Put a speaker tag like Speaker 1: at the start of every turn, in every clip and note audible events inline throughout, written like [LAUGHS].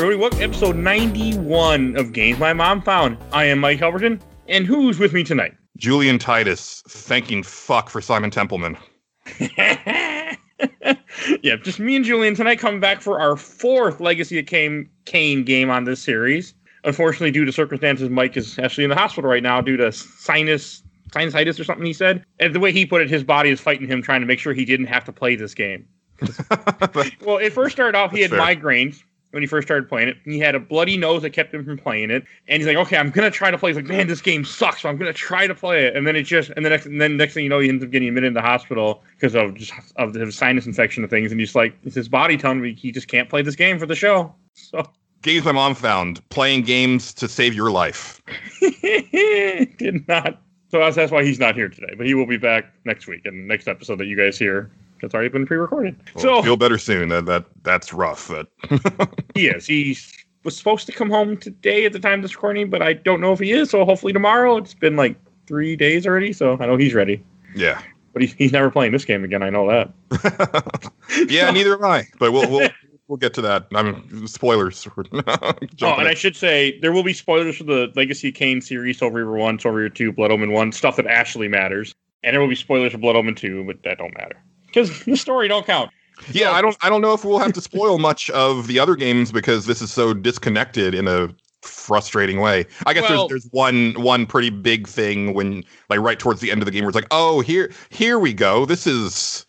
Speaker 1: everybody. Welcome episode 91 of Games My Mom Found. I am Mike Albertin, and who's with me tonight?
Speaker 2: Julian Titus thanking fuck for Simon Templeman. [LAUGHS]
Speaker 1: yeah, just me and Julian tonight coming back for our fourth Legacy of Kain, Kain game on this series. Unfortunately, due to circumstances, Mike is actually in the hospital right now due to sinus sinusitis or something he said. And the way he put it, his body is fighting him, trying to make sure he didn't have to play this game. [LAUGHS] well, it first started off, he had
Speaker 2: fair.
Speaker 1: migraines when he first started playing it. He had a bloody nose that kept him from playing it. And he's like, okay, I'm gonna try to play. He's like, man, this game sucks, so I'm gonna try to play it. And then it just and the next and then next thing you know, he ends up getting admitted in the hospital because of just of the sinus infection and things. And he's like, it's his body telling me he just can't play this game for the show. [LAUGHS] So
Speaker 2: Games my mom found playing games to save your life. [LAUGHS]
Speaker 1: did not. So that's, that's why he's not here today. But he will be back next week and next episode that you guys hear. That's already been pre-recorded.
Speaker 2: Well,
Speaker 1: so
Speaker 2: feel better soon. That that that's rough. That [LAUGHS]
Speaker 1: he is. He was supposed to come home today at the time of this recording, but I don't know if he is. So hopefully tomorrow. It's been like three days already, so I know he's ready.
Speaker 2: yeah.
Speaker 1: But he, he's never playing this game again. I know that. [LAUGHS]
Speaker 2: yeah, neither am I. But we'll we'll [LAUGHS] we'll get to that. I mean spoilers.
Speaker 1: Oh, and I should say there will be spoilers for the Legacy Kain series, Soul Reaver One, Soul Reaver Two, Blood Omen One, stuff that actually matters, and there will be spoilers for Blood Omen Two, but that don't matter because the story don't count.
Speaker 2: yeah, I don't I don't know if we'll have to spoil much of the other games because this is so disconnected in a frustrating way. I guess
Speaker 1: Well-
Speaker 2: there's there's one one pretty big thing when like right towards the end of the game where it's like, oh here here we go. This is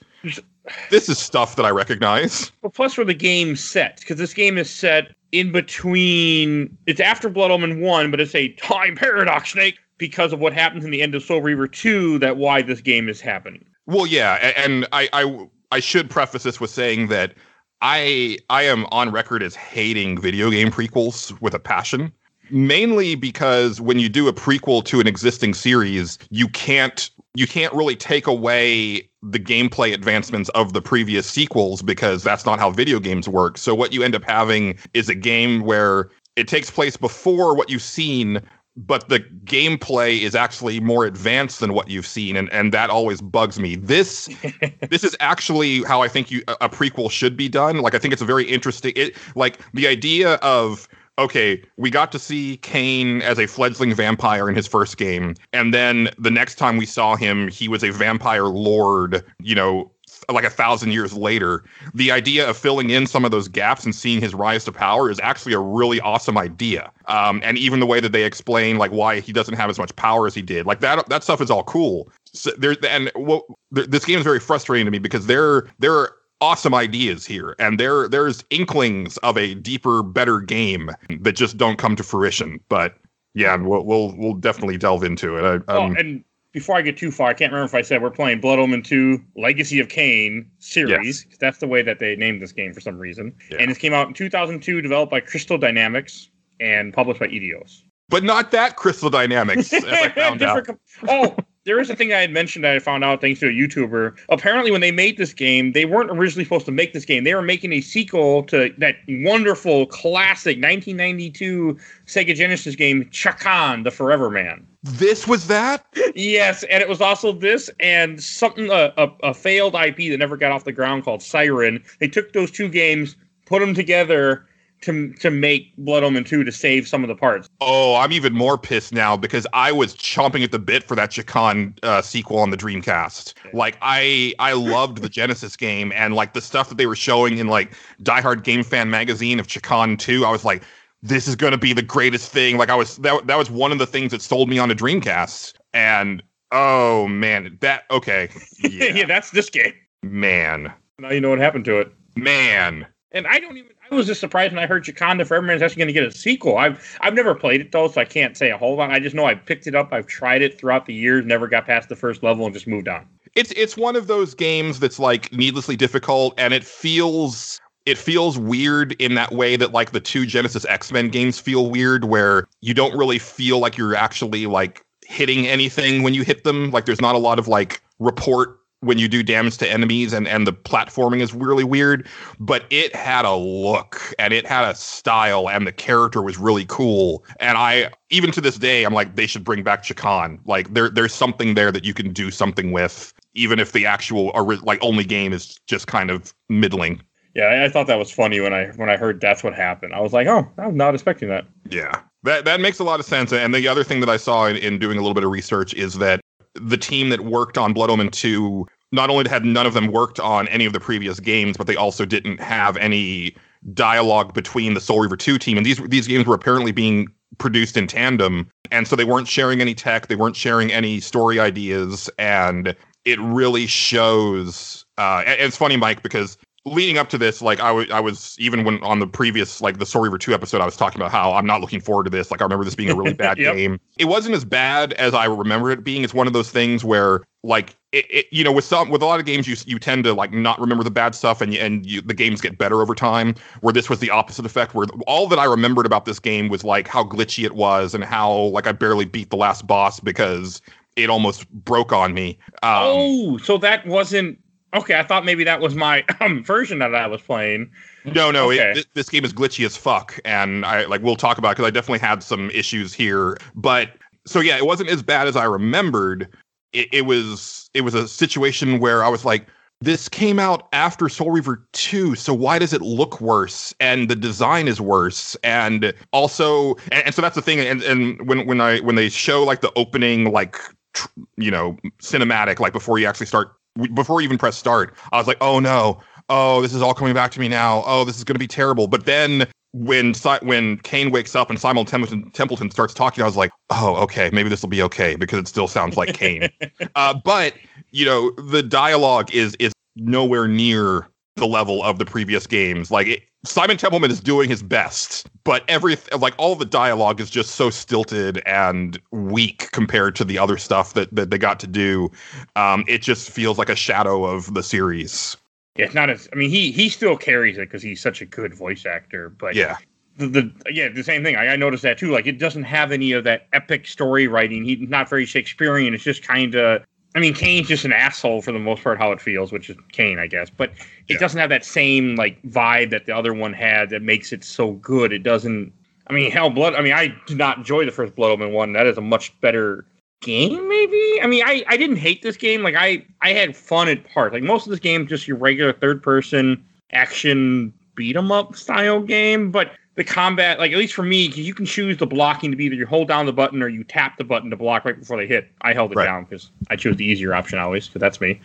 Speaker 2: this is stuff that I recognize.
Speaker 1: But plus where the game set, because this game is set in between. It's after Blood Omen One, but it's a time [LAUGHS] paradox snake because of what happens in the end of Soul Reaver Two. That why this game is happening.
Speaker 2: Well, yeah, and I, I I should preface this with saying that I I am on record as hating video game prequels with a passion. Mainly because when you do a prequel to an existing series, you can't you can't really take away the gameplay advancements of the previous sequels because that's not how video games work. So what you end up having is a game where it takes place before what you've seen, but the gameplay is actually more advanced than what you've seen, and and that always bugs me. This [LAUGHS] this is actually how I think you a a prequel should be done. Like I think it's a very interesting. It like the idea of okay, we got to see Kain as a fledgling vampire in his first game, and then the next time we saw him, he was a vampire lord. You know. Like a thousand years later, the idea of filling in some of those gaps and seeing his rise to power is actually a really awesome idea. Um, and even the way that they explain like why he doesn't have as much power as he did, like that that stuff is all cool. So there and what th- this game is very frustrating to me because there there are awesome ideas here and there there's inklings of a deeper better game that just don't come to fruition but yeah we'll we'll, we'll definitely delve into it I,
Speaker 1: Oh,
Speaker 2: um,
Speaker 1: and before I get too far, I can't remember if I said we're playing Blood Omen 2 Legacy of Kain series. 'cause That's the way that they named this game for some reason.
Speaker 2: Yeah.
Speaker 1: And it came out in 2002, developed by Crystal Dynamics and published by Eidos.
Speaker 2: but not that crystal dynamics as i [LAUGHS] found out
Speaker 1: com- oh, there is a thing I had mentioned that I found out thanks to a YouTuber. Apparently, when they made this game, they weren't originally supposed to make this game. They were making a sequel to that wonderful, classic 1992 Sega Genesis game, Chakan, the Forever Man.
Speaker 2: This was that
Speaker 1: Yes, and it was also this and something a, a, a failed IP that never got off the ground called Siren. They took those two games, put them together to to make Blood Omen 2 to save some of the parts.
Speaker 2: oh i'm even more pissed now because i was chomping at the bit for that Chakan uh, sequel on the dreamcast like i i loved the genesis game and like the stuff that they were showing in like die hard game fan magazine of Chakan 2 i was like this is going to be the greatest thing like i was that, that was one of the things that sold me on a dreamcast and oh man that okay
Speaker 1: Yeah. [LAUGHS]
Speaker 2: yeah,
Speaker 1: that's this game.
Speaker 2: man
Speaker 1: Now you know what happened to it.
Speaker 2: man
Speaker 1: And I don't even. I was just surprised when I heard Man is actually going to get a sequel. I've I've never played it though, so I can't say a whole lot. I just know I picked it up. I've tried it throughout the years, never got past the first level, and just moved on.
Speaker 2: it's it's one of those games that's like needlessly difficult and it feels it feels weird in that way that like the two Genesis X-Men games feel weird where you don't really feel like you're actually like hitting anything when you hit them. Like there's not a lot of like report when you do damage to enemies and and the platforming is really weird but it had a look and it had a style and the character was really cool. And i even to this day i'm like they should bring back Chakan like there there's something there that you can do something with even if the actual ori- like only game is just kind of middling
Speaker 1: Yeah, I, thought that was funny when I when I heard that's what happened. I was like, oh, I'm not expecting that.
Speaker 2: Yeah, that that makes a lot of sense. And the other thing that I saw in, in doing a little bit of research is that the team that worked on Blood Omen 2 not only had none of them worked on any of the previous games, but they also didn't have any dialogue between the Soul Reaver 2 team. And these these games were apparently being produced in tandem. And so they weren't sharing any tech, they weren't sharing any story ideas, and it really shows uh, it's funny, Mike, because leading up to this, like I, w- I was even when on the previous like the Soul Reaver two episode, I was talking about how I'm not looking forward to this. Like I remember this being a really [LAUGHS] bad yep. game. It wasn't as bad as I remember it being. It's one of those things where like it, it, you know with some with a lot of games you you tend to like not remember the bad stuff and and you, the games get better over time. Where this was the opposite effect. Where all that I remembered about this game was like how glitchy it was and how like I barely beat the last boss because it almost broke on me.
Speaker 1: Um, oh, so that wasn't Okay, I thought maybe that was my [LAUGHS] um, version that I was playing.
Speaker 2: No, no, okay. it, this game is glitchy as fuck, and I like we'll talk about because I definitely had some issues here. But so yeah, it wasn't as bad as I remembered. It, it was it was a situation where I was like, this came out after Soul Reaver 2, so why does it look worse? And the design is worse. And also and, and so that's the thing. And and when when I when they show like the opening like tr- you know cinematic like before you actually start before you even press start, I was like, oh no, oh this is all coming back to me now. Oh, this is going to be terrible. But then when when Kain wakes up and Simon Templeton, Templeton starts talking, I was like, oh okay, maybe this will be okay because it still sounds like Kain. [LAUGHS] uh, but you know, the dialogue is is nowhere near the level of the previous games. Like it, Simon Templeman is doing his best, but every like all the dialogue is just so stilted and weak compared to the other stuff that that they got to do. Um, it just feels like a shadow of the series.
Speaker 1: Yeah, it's not as. I mean, he he still carries it because he's such a good voice actor. But
Speaker 2: yeah,
Speaker 1: the, the yeah the same thing. I, I, noticed that too. Like it doesn't have any of that epic story writing. He's not very Shakespearean. It's just kind of I mean, Kain's just an asshole for the most part, how it feels, which is Kain, I guess. But it yeah. doesn't have that same like vibe that the other one had that makes it so good. It doesn't. I mean, hell, blood. I mean, I did not enjoy the first Blood Omen one. That is a much better game, maybe. I mean, I I didn't hate this game. Like I I had fun at parts. Like most of this game, just your regular third person action beat 'em up style game. But the combat, like at least for me, because you can choose the blocking to be either you hold down the button or you tap the button to block right before they hit. I held it right. down because I chose the easier option always, because that's me.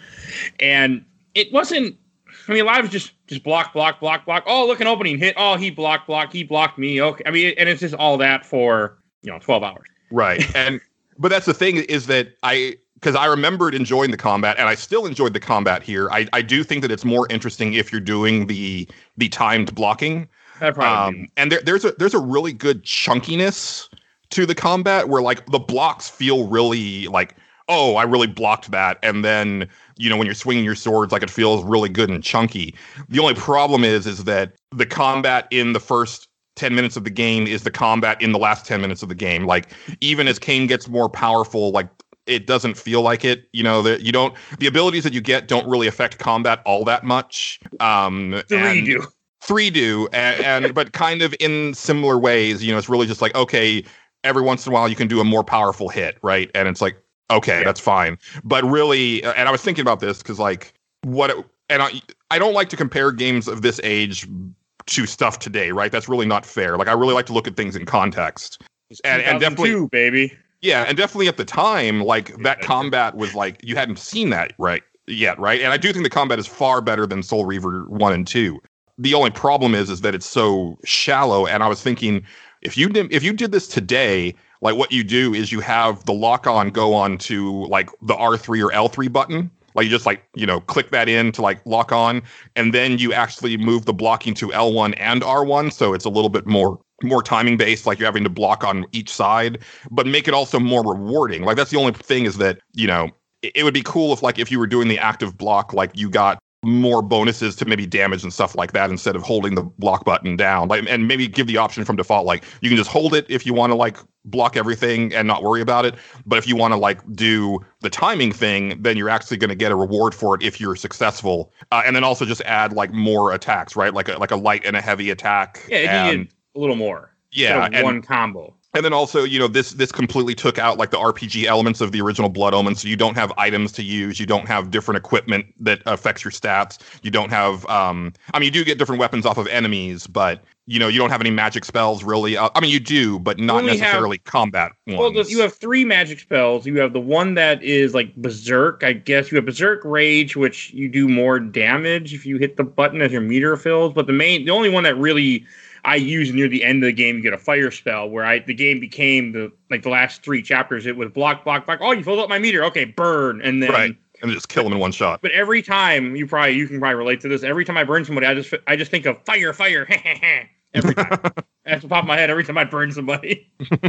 Speaker 1: And it wasn't. I mean, a lot of just just block, block, block, block. Oh, look, an opening hit. Oh, he blocked, block. He blocked me. Okay. I mean, and it's just all that for you know twelve hours.
Speaker 2: Right. [LAUGHS] And but that's the thing is that I because I remembered enjoying the combat, and I still enjoyed the combat here. I, I do think that it's more interesting if you're doing the the timed blocking um, and there, there's a there's a really good chunkiness to the combat where like the blocks feel really like oh I really blocked that, and then you know when you're swinging your swords like it feels really good and chunky. The only problem is is that the combat in the first 10 minutes of the game is the combat in the last 10 minutes of the game. Like even as Kain gets more powerful, like it doesn't feel like it. You know, that you don't the abilities that you get don't really affect combat all that much. Um
Speaker 1: Three and, do
Speaker 2: three do and, and [LAUGHS] but kind of in similar ways you know it's really just like okay every once in a while you can do a more powerful hit right? And it's like okay yeah. that's fine. But really and i was thinking about this because like what it, and I, I don't like to compare games of this age to stuff today right? That's really not fair. Like i really like to look at things in context.
Speaker 1: And, and definitely baby.
Speaker 2: Yeah and definitely at the time like yeah, that combat was like you hadn't seen that right yet right? And i do think the combat is far better than soul reaver 1 and 2 the only problem is is that it's so shallow. And i was thinking if you did if you did this today like what you do is you have the lock on go on to like the r3 or l3 button. Like you just like you know click that in to like lock on. And then you actually move the blocking to l1 and r1 so it's a little bit more more timing based like you're having to block on each side but make it also more rewarding. Like that's the only thing is that you know it would be cool if like if you were doing the active block like you got more bonuses to maybe damage and stuff like that instead of holding the block button down. Like and maybe give the option from default like you can just hold it if you want to like block everything and not worry about it. But if you want to like do the timing thing then you're actually going to get a reward for it if you're successful. Uh, and then also just add like more attacks right? Like a like a light and a heavy attack
Speaker 1: yeah
Speaker 2: and,
Speaker 1: a little more.
Speaker 2: Yeah
Speaker 1: and, one combo
Speaker 2: and then also, you know, this this completely took out like the RPG elements of the original Blood Omen. So you don't have items to use, you don't have different equipment that affects your stats. You don't have, um, I mean, you do get different weapons off of enemies, but you know, you don't have any magic spells really. Uh, I mean, you do, but not necessarily have, combat ones.
Speaker 1: Well, you have three magic spells. You have the one that is like Berserk. I guess you have Berserk Rage, which you do more damage if you hit the button as your meter fills. But the main, the only one that really I use near the end of the game, you get a fire spell where I the game became the like the last three chapters. It was block, block, block. Oh, you filled up my meter. Okay, burn, and then
Speaker 2: right. and just kill them in one shot.
Speaker 1: But every time you probably you can probably relate to this. Every time I burn somebody, I just I just think of fire, fire. [LAUGHS] every time. [LAUGHS] That's the top of my head every time I burn somebody. [LAUGHS] uh,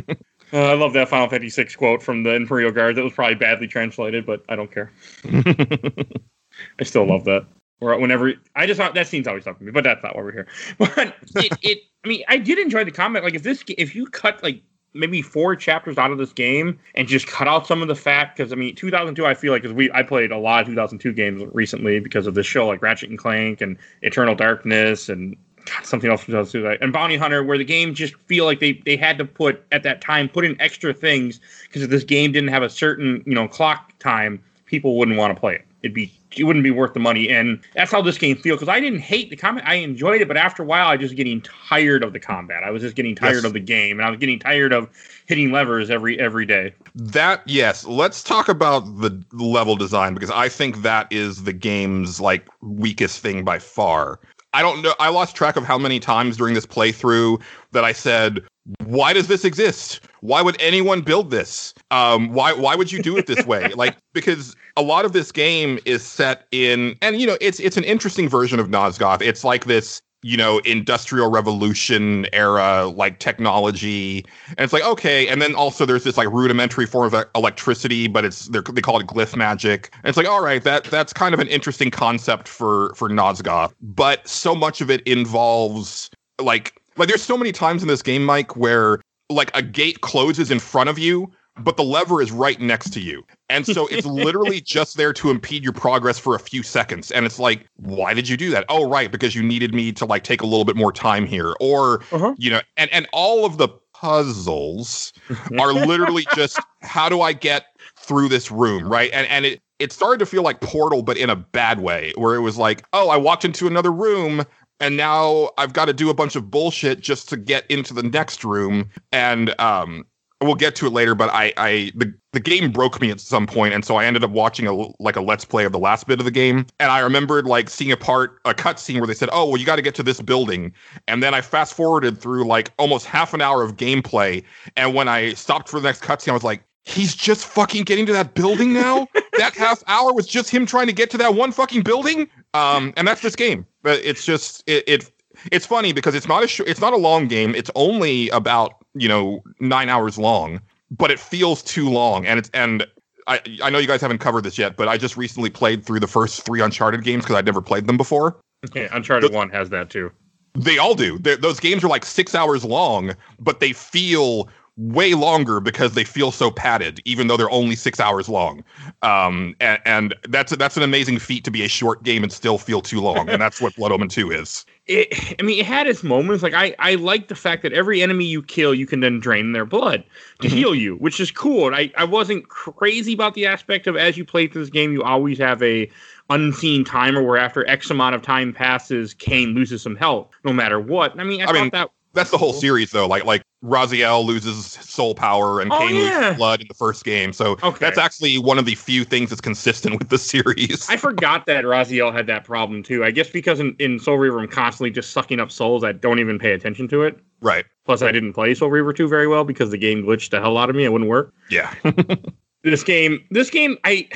Speaker 1: I love that Final Fantasy VI quote from the Imperial Guard. That was probably badly translated, but I don't care. I still love that. Or whenever I just thought that scene's always stuck with me, but that's not why we're here. [LAUGHS] But it, it, [LAUGHS] I mean, I did enjoy the combat. Like if this, if you cut like maybe four chapters out of this game and just cut out some of the fact, because I mean, 2002, I feel like because we I played a lot of 2002 games recently because of this show, like Ratchet and Clank and Eternal Darkness and God, something else from that and Bounty Hunter, where the game just feel like they they had to put at that time put in extra things because if this game didn't have a certain you know clock time, people wouldn't want to play it. It'd be it wouldn't be worth the money. And that's how this game feels. Because I didn't hate the combat, I enjoyed it, but after a while, I was just getting tired of the combat. I was just getting tired yes. of the game, and I was getting tired of hitting levers every every day.
Speaker 2: That yes, let's talk about the level design because I think that is the game's like weakest thing by far. I don't know. I lost track of how many times during this playthrough that I said, "Why does this exist? Why would anyone build this? Um, why why would you do it this way? [LAUGHS] like because a lot of this game is set in, and you know, it's it's an interesting version of Nosgoth. It's like this you know, industrial revolution era like technology. And it's like, okay. And then also there's this like rudimentary form of electricity, but it's they call it glyph magic. And it's like, all right, that that's kind of an interesting concept for for Nosgoth. But so much of it involves like like there's so many times in this game, Mike, where like a gate closes in front of you, but the lever is right next to you. And so it's [LAUGHS] literally just there to impede your progress for a few seconds. And it's like, why did you do that? Oh, right, because you needed me to like take a little bit more time here. Or, uh-huh. you know, and, and all of the puzzles [LAUGHS] are literally just how do I get through this room, right? And and it it started to feel like Portal, but in a bad way, where it was like, oh, I walked into another room and now I've got to do a bunch of bullshit just to get into the next room. And um, we'll get to it later, but I, I the, the game broke me at some point, and so I ended up watching a like a let's play of the last bit of the game, and I remembered like seeing a part a cutscene where they said, "Oh, well, you got to get to this building," and then I fast forwarded through like almost half an hour of gameplay, and when I stopped for the next cutscene, I was like. He's just fucking getting to that building now. [LAUGHS] that half hour was just him trying to get to that one fucking building. Um, and that's this game. But it's just it, it it's funny because it's not a sh- it's not a long game. It's only about you know nine hours long, but it feels too long. And it's and I I know you guys haven't covered this yet, but I just recently played through the first three Uncharted games because I'd never played them before.
Speaker 1: Okay, Uncharted the, One has that too.
Speaker 2: They all do. They're, those games are like six hours long, but they feel way longer because they feel so padded, even though they're only six hours long. Um, and, and that's that's an amazing feat to be a short game and still feel too long, and that's what Blood Omen Two is [LAUGHS]
Speaker 1: it, I mean, it had its moments. Like I, I like the fact that every enemy you kill, you can then drain their blood to mm-hmm. heal you, which is cool. And I, I wasn't crazy about the aspect of as you play through this game, you always have a unseen timer where after X amount of time passes, Kain loses some health, no matter what. I mean, I, I mean, that
Speaker 2: that's the whole series though. Like like Raziel loses soul power and oh, Kain yeah. loses blood in the first game. So okay. that's actually one of the few things that's consistent with the series.
Speaker 1: I forgot that Raziel had that problem too. I guess because in, in Soul Reaver I'm constantly just sucking up souls, I don't even pay attention to it.
Speaker 2: Right.
Speaker 1: Plus I didn't play Soul Reaver 2 very well because the game glitched the hell out of me. It wouldn't work.
Speaker 2: Yeah. [LAUGHS]
Speaker 1: this game this game i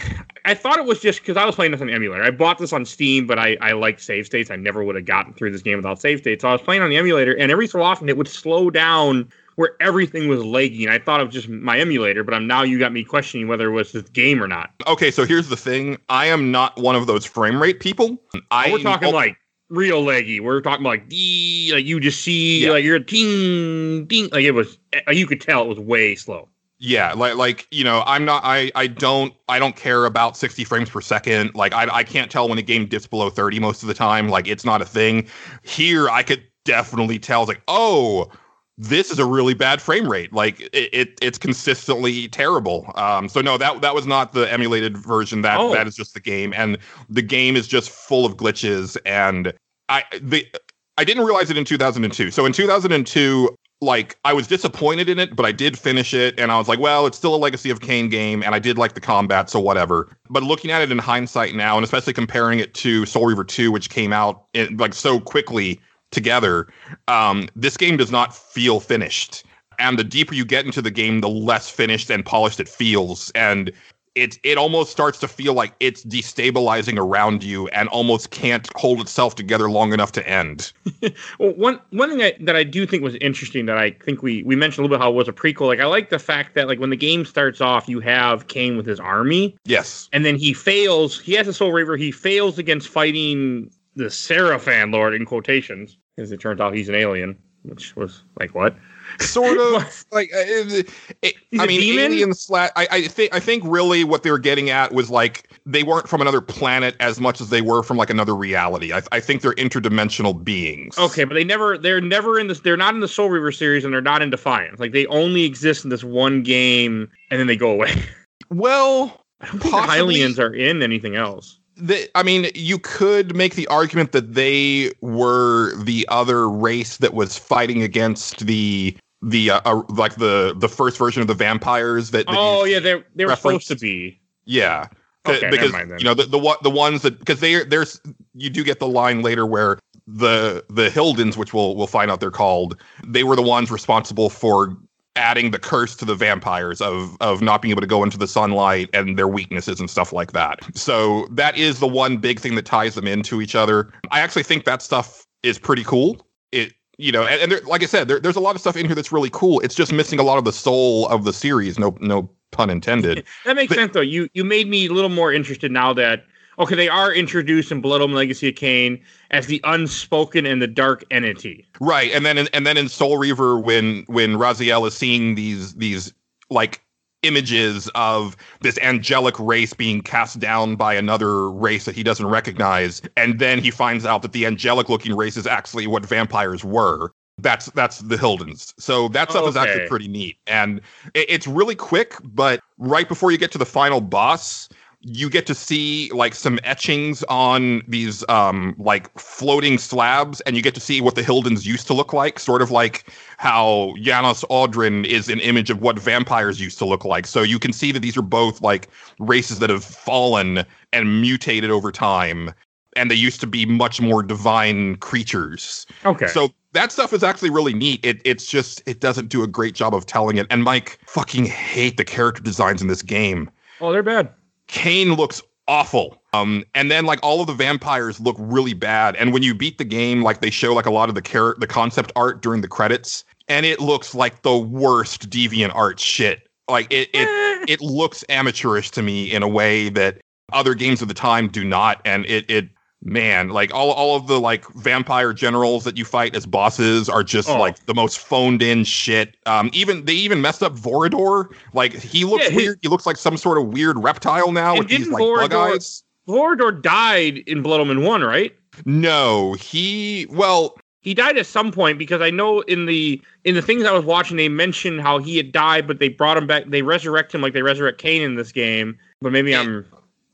Speaker 1: i thought it was just because i was playing this on the emulator. I bought this on steam but i i like save states. I never would have gotten through this game without save states. So i was playing on the emulator and every so often it would slow down where everything was laggy And i thought it was just my emulator but i'm now you got me questioning whether it was this game or not.
Speaker 2: Okay so here's the thing. I am not one of those frame rate people.
Speaker 1: I, we're talking oh, like real leggy. We're talking like D, like you just see yeah. like you're ding ding. Like it was, you could tell it was way slow
Speaker 2: yeah like like you know i'm not i i don't i don't care about 60 frames per second like i i can't tell when a game dips below 30 most of the time like it's not a thing here i could definitely tell like oh this is a really bad frame rate. Like it, it it's consistently terrible. Um, so no, that that was not the emulated version. That
Speaker 1: Oh.
Speaker 2: that is just the game, and the game is just full of glitches. And I the I didn't realize it in 2002. So in 2002, like I was disappointed in it, but I did finish it, and I was like, well, it's still a Legacy of Kain game, and I did like the combat, so whatever. But looking at it in hindsight now, and especially comparing it to Soul Reaver 2, which came out in, like so quickly together, um, this game does not feel finished. And the deeper you get into the game, the less finished and polished it feels. And it it almost starts to feel like it's destabilizing around you and almost can't hold itself together long enough to end. [LAUGHS]
Speaker 1: Well, one one thing I, that I do think was interesting that I think we we mentioned a little bit how it was a prequel. Like I like the fact that like when the game starts off, you have Kain with his army,
Speaker 2: Yes.
Speaker 1: and then he fails. He has a Soul Reaver. He fails against fighting the Sarafan Lord in quotations, because it turns out he's an alien, which was like what?
Speaker 2: Sort of like uh, it, it- I mean,
Speaker 1: demon?
Speaker 2: alien slash. I, I think I think really what they were getting at was like they weren't from another planet as much as they were from like another reality. I, I think they're interdimensional beings.
Speaker 1: Okay, but they never they're never in this they're not in the Soul Reaver series and they're not in Defiance. Like they only exist in this one game and then they go away. [LAUGHS]
Speaker 2: Well,
Speaker 1: I don't think the Hyldens are in anything else.
Speaker 2: The, I mean, you could make the argument that they were the other race that was fighting against the the uh, uh, like the the first version of the vampires that, that
Speaker 1: Oh yeah, they they were supposed to be.
Speaker 2: yeah
Speaker 1: Okay, never
Speaker 2: because
Speaker 1: mind then.
Speaker 2: you know the the the ones that because they there's you do get the line later where the the Hyldens which we'll we'll find out they're called they were the ones responsible for adding the curse to the vampires of of not being able to go into the sunlight and their weaknesses and stuff like that. So that is the one big thing that ties them into each other. I actually think that stuff is pretty cool. It you know, and, and there, like I said, there, there's a lot of stuff in here that's really cool. It's just missing a lot of the soul of the series. No no pun intended. [LAUGHS]
Speaker 1: That makes
Speaker 2: But-
Speaker 1: sense though. You you made me a little more interested now that okay, they are introduced in Blood Omen Legacy of Kain as the unspoken and the dark entity.
Speaker 2: Right, and then in, and then in Soul Reaver, when when Raziel is seeing these these like images of this angelic race being cast down by another race that he doesn't recognize, and then he finds out that the angelic looking race is actually what vampires were. That's that's the Hyldens. So that stuff is actually pretty neat, and it, it's really quick. But right before you get to the final boss, you get to see like some etchings on these um like floating slabs and you get to see what the Hyldens used to look like sort of like how Janos Audron is an image of what vampires used to look like so you can see that these are both like races that have fallen and mutated over time and they used to be much more divine creatures
Speaker 1: Okay.
Speaker 2: so that stuff is actually really neat. It it's just it doesn't do a great job of telling it. And Mike fucking hate the character designs in this game.
Speaker 1: oh, they're bad.
Speaker 2: Kane looks awful. Um, and then like all of the vampires look really bad. And when you beat the game, like they show like a lot of the char- the concept art during the credits, and it looks like the worst deviant art shit. Like it it [LAUGHS] it looks amateurish to me in a way that other games of the time do not. And it it man, like all all of the like vampire generals that you fight as bosses are just
Speaker 1: Oh.
Speaker 2: like the most phoned in shit. Um, even they even messed up Vorador. Like he looks
Speaker 1: Yeah,
Speaker 2: weird. He looks like some sort of weird reptile now
Speaker 1: And
Speaker 2: with these
Speaker 1: didn't
Speaker 2: like bug
Speaker 1: Vorador-
Speaker 2: eyes.
Speaker 1: Vorador died in Blood Omen 1, right?
Speaker 2: No, he well,
Speaker 1: He died at some point because I know in the in the things I was watching they mentioned how he had died, but they brought him back. They resurrect him like they resurrect Kain in this game. But maybe I'm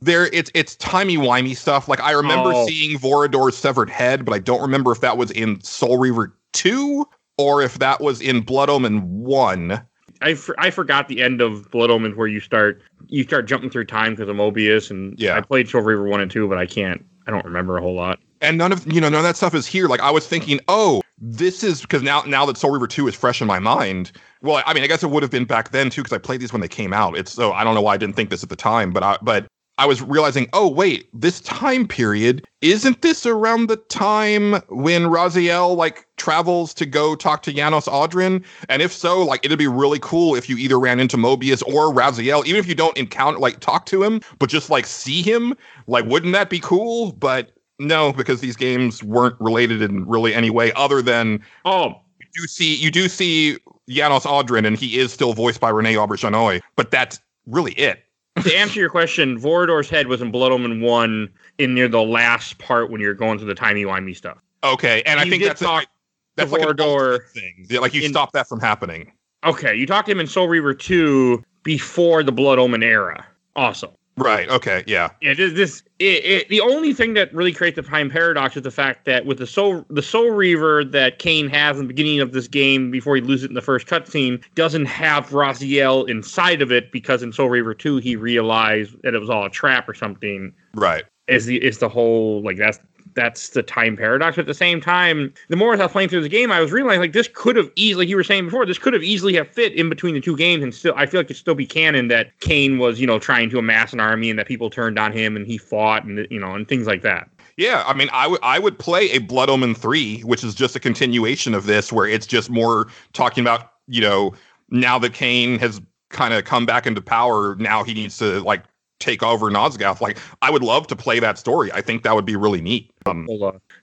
Speaker 2: there it's it's timey wimey stuff. Like I remember
Speaker 1: Oh.
Speaker 2: seeing Vorador's severed head, but I don't remember if that was in Soul Reaver two or if that was in Blood Omen one.
Speaker 1: I, for, I forgot the end of Blood Omen where you start you start jumping through time because of Moebius and
Speaker 2: Yeah.
Speaker 1: I played Soul Reaver one and two, but I can't I don't remember a whole lot.
Speaker 2: and none of you know none of that stuff is here like i was thinking oh this is because now now that soul reaver 2 is fresh in my mind well i mean i guess it would have been back then too because i played these when they came out it's so i don't know why i didn't think this at the time but i but i was realizing oh wait this time period isn't this around the time when raziel like travels to go talk to janos audron and if so like it'd be really cool if you either ran into moebius or raziel even if you don't encounter like talk to him but just like see him. Like wouldn't that be cool? But no, because these games weren't related in really any way other than
Speaker 1: Oh,
Speaker 2: you do see you do see Janos Audron and he is still voiced by Rene Auberjonois, but that's really it.
Speaker 1: To answer your question, Vorador's head was in Blood Omen one in near the last part when you're going through the timey wimey stuff.
Speaker 2: Okay, and I think that's
Speaker 1: talk-
Speaker 2: That's like
Speaker 1: Vorador.
Speaker 2: ultimate thing. Yeah, like you
Speaker 1: in-
Speaker 2: stop that from happening.
Speaker 1: Okay, you talked to him in Soul Reaver 2 before the Blood Omen era. Awesome.
Speaker 2: Right. Okay. Yeah.
Speaker 1: Yeah, this, this it, it, the only thing that really creates the time paradox is the fact that with the soul the soul reaver that Kain has in the beginning of this game before he loses it in the first cutscene doesn't have Raziel inside of it because in Soul Reaver 2 he realized that it was all a trap or something
Speaker 2: Right.
Speaker 1: is the is the whole like that's that's the time paradox. But at the same time, the more I was playing through the game, I was realizing like this could have easily, like you were saying before, this could have easily have fit in between the two games, and still, I feel like it still be canon that Kain was, you know, trying to amass an army and that people turned on him and he fought and you know and things like that.
Speaker 2: Yeah, I mean, I would I would play a Blood Omen three, which is just a continuation of this, where it's just more talking about you know now that Kain has kind of come back into power, now he needs to like take over Nosgoth. Like, I would love to play that story. I think that would be really neat. Um,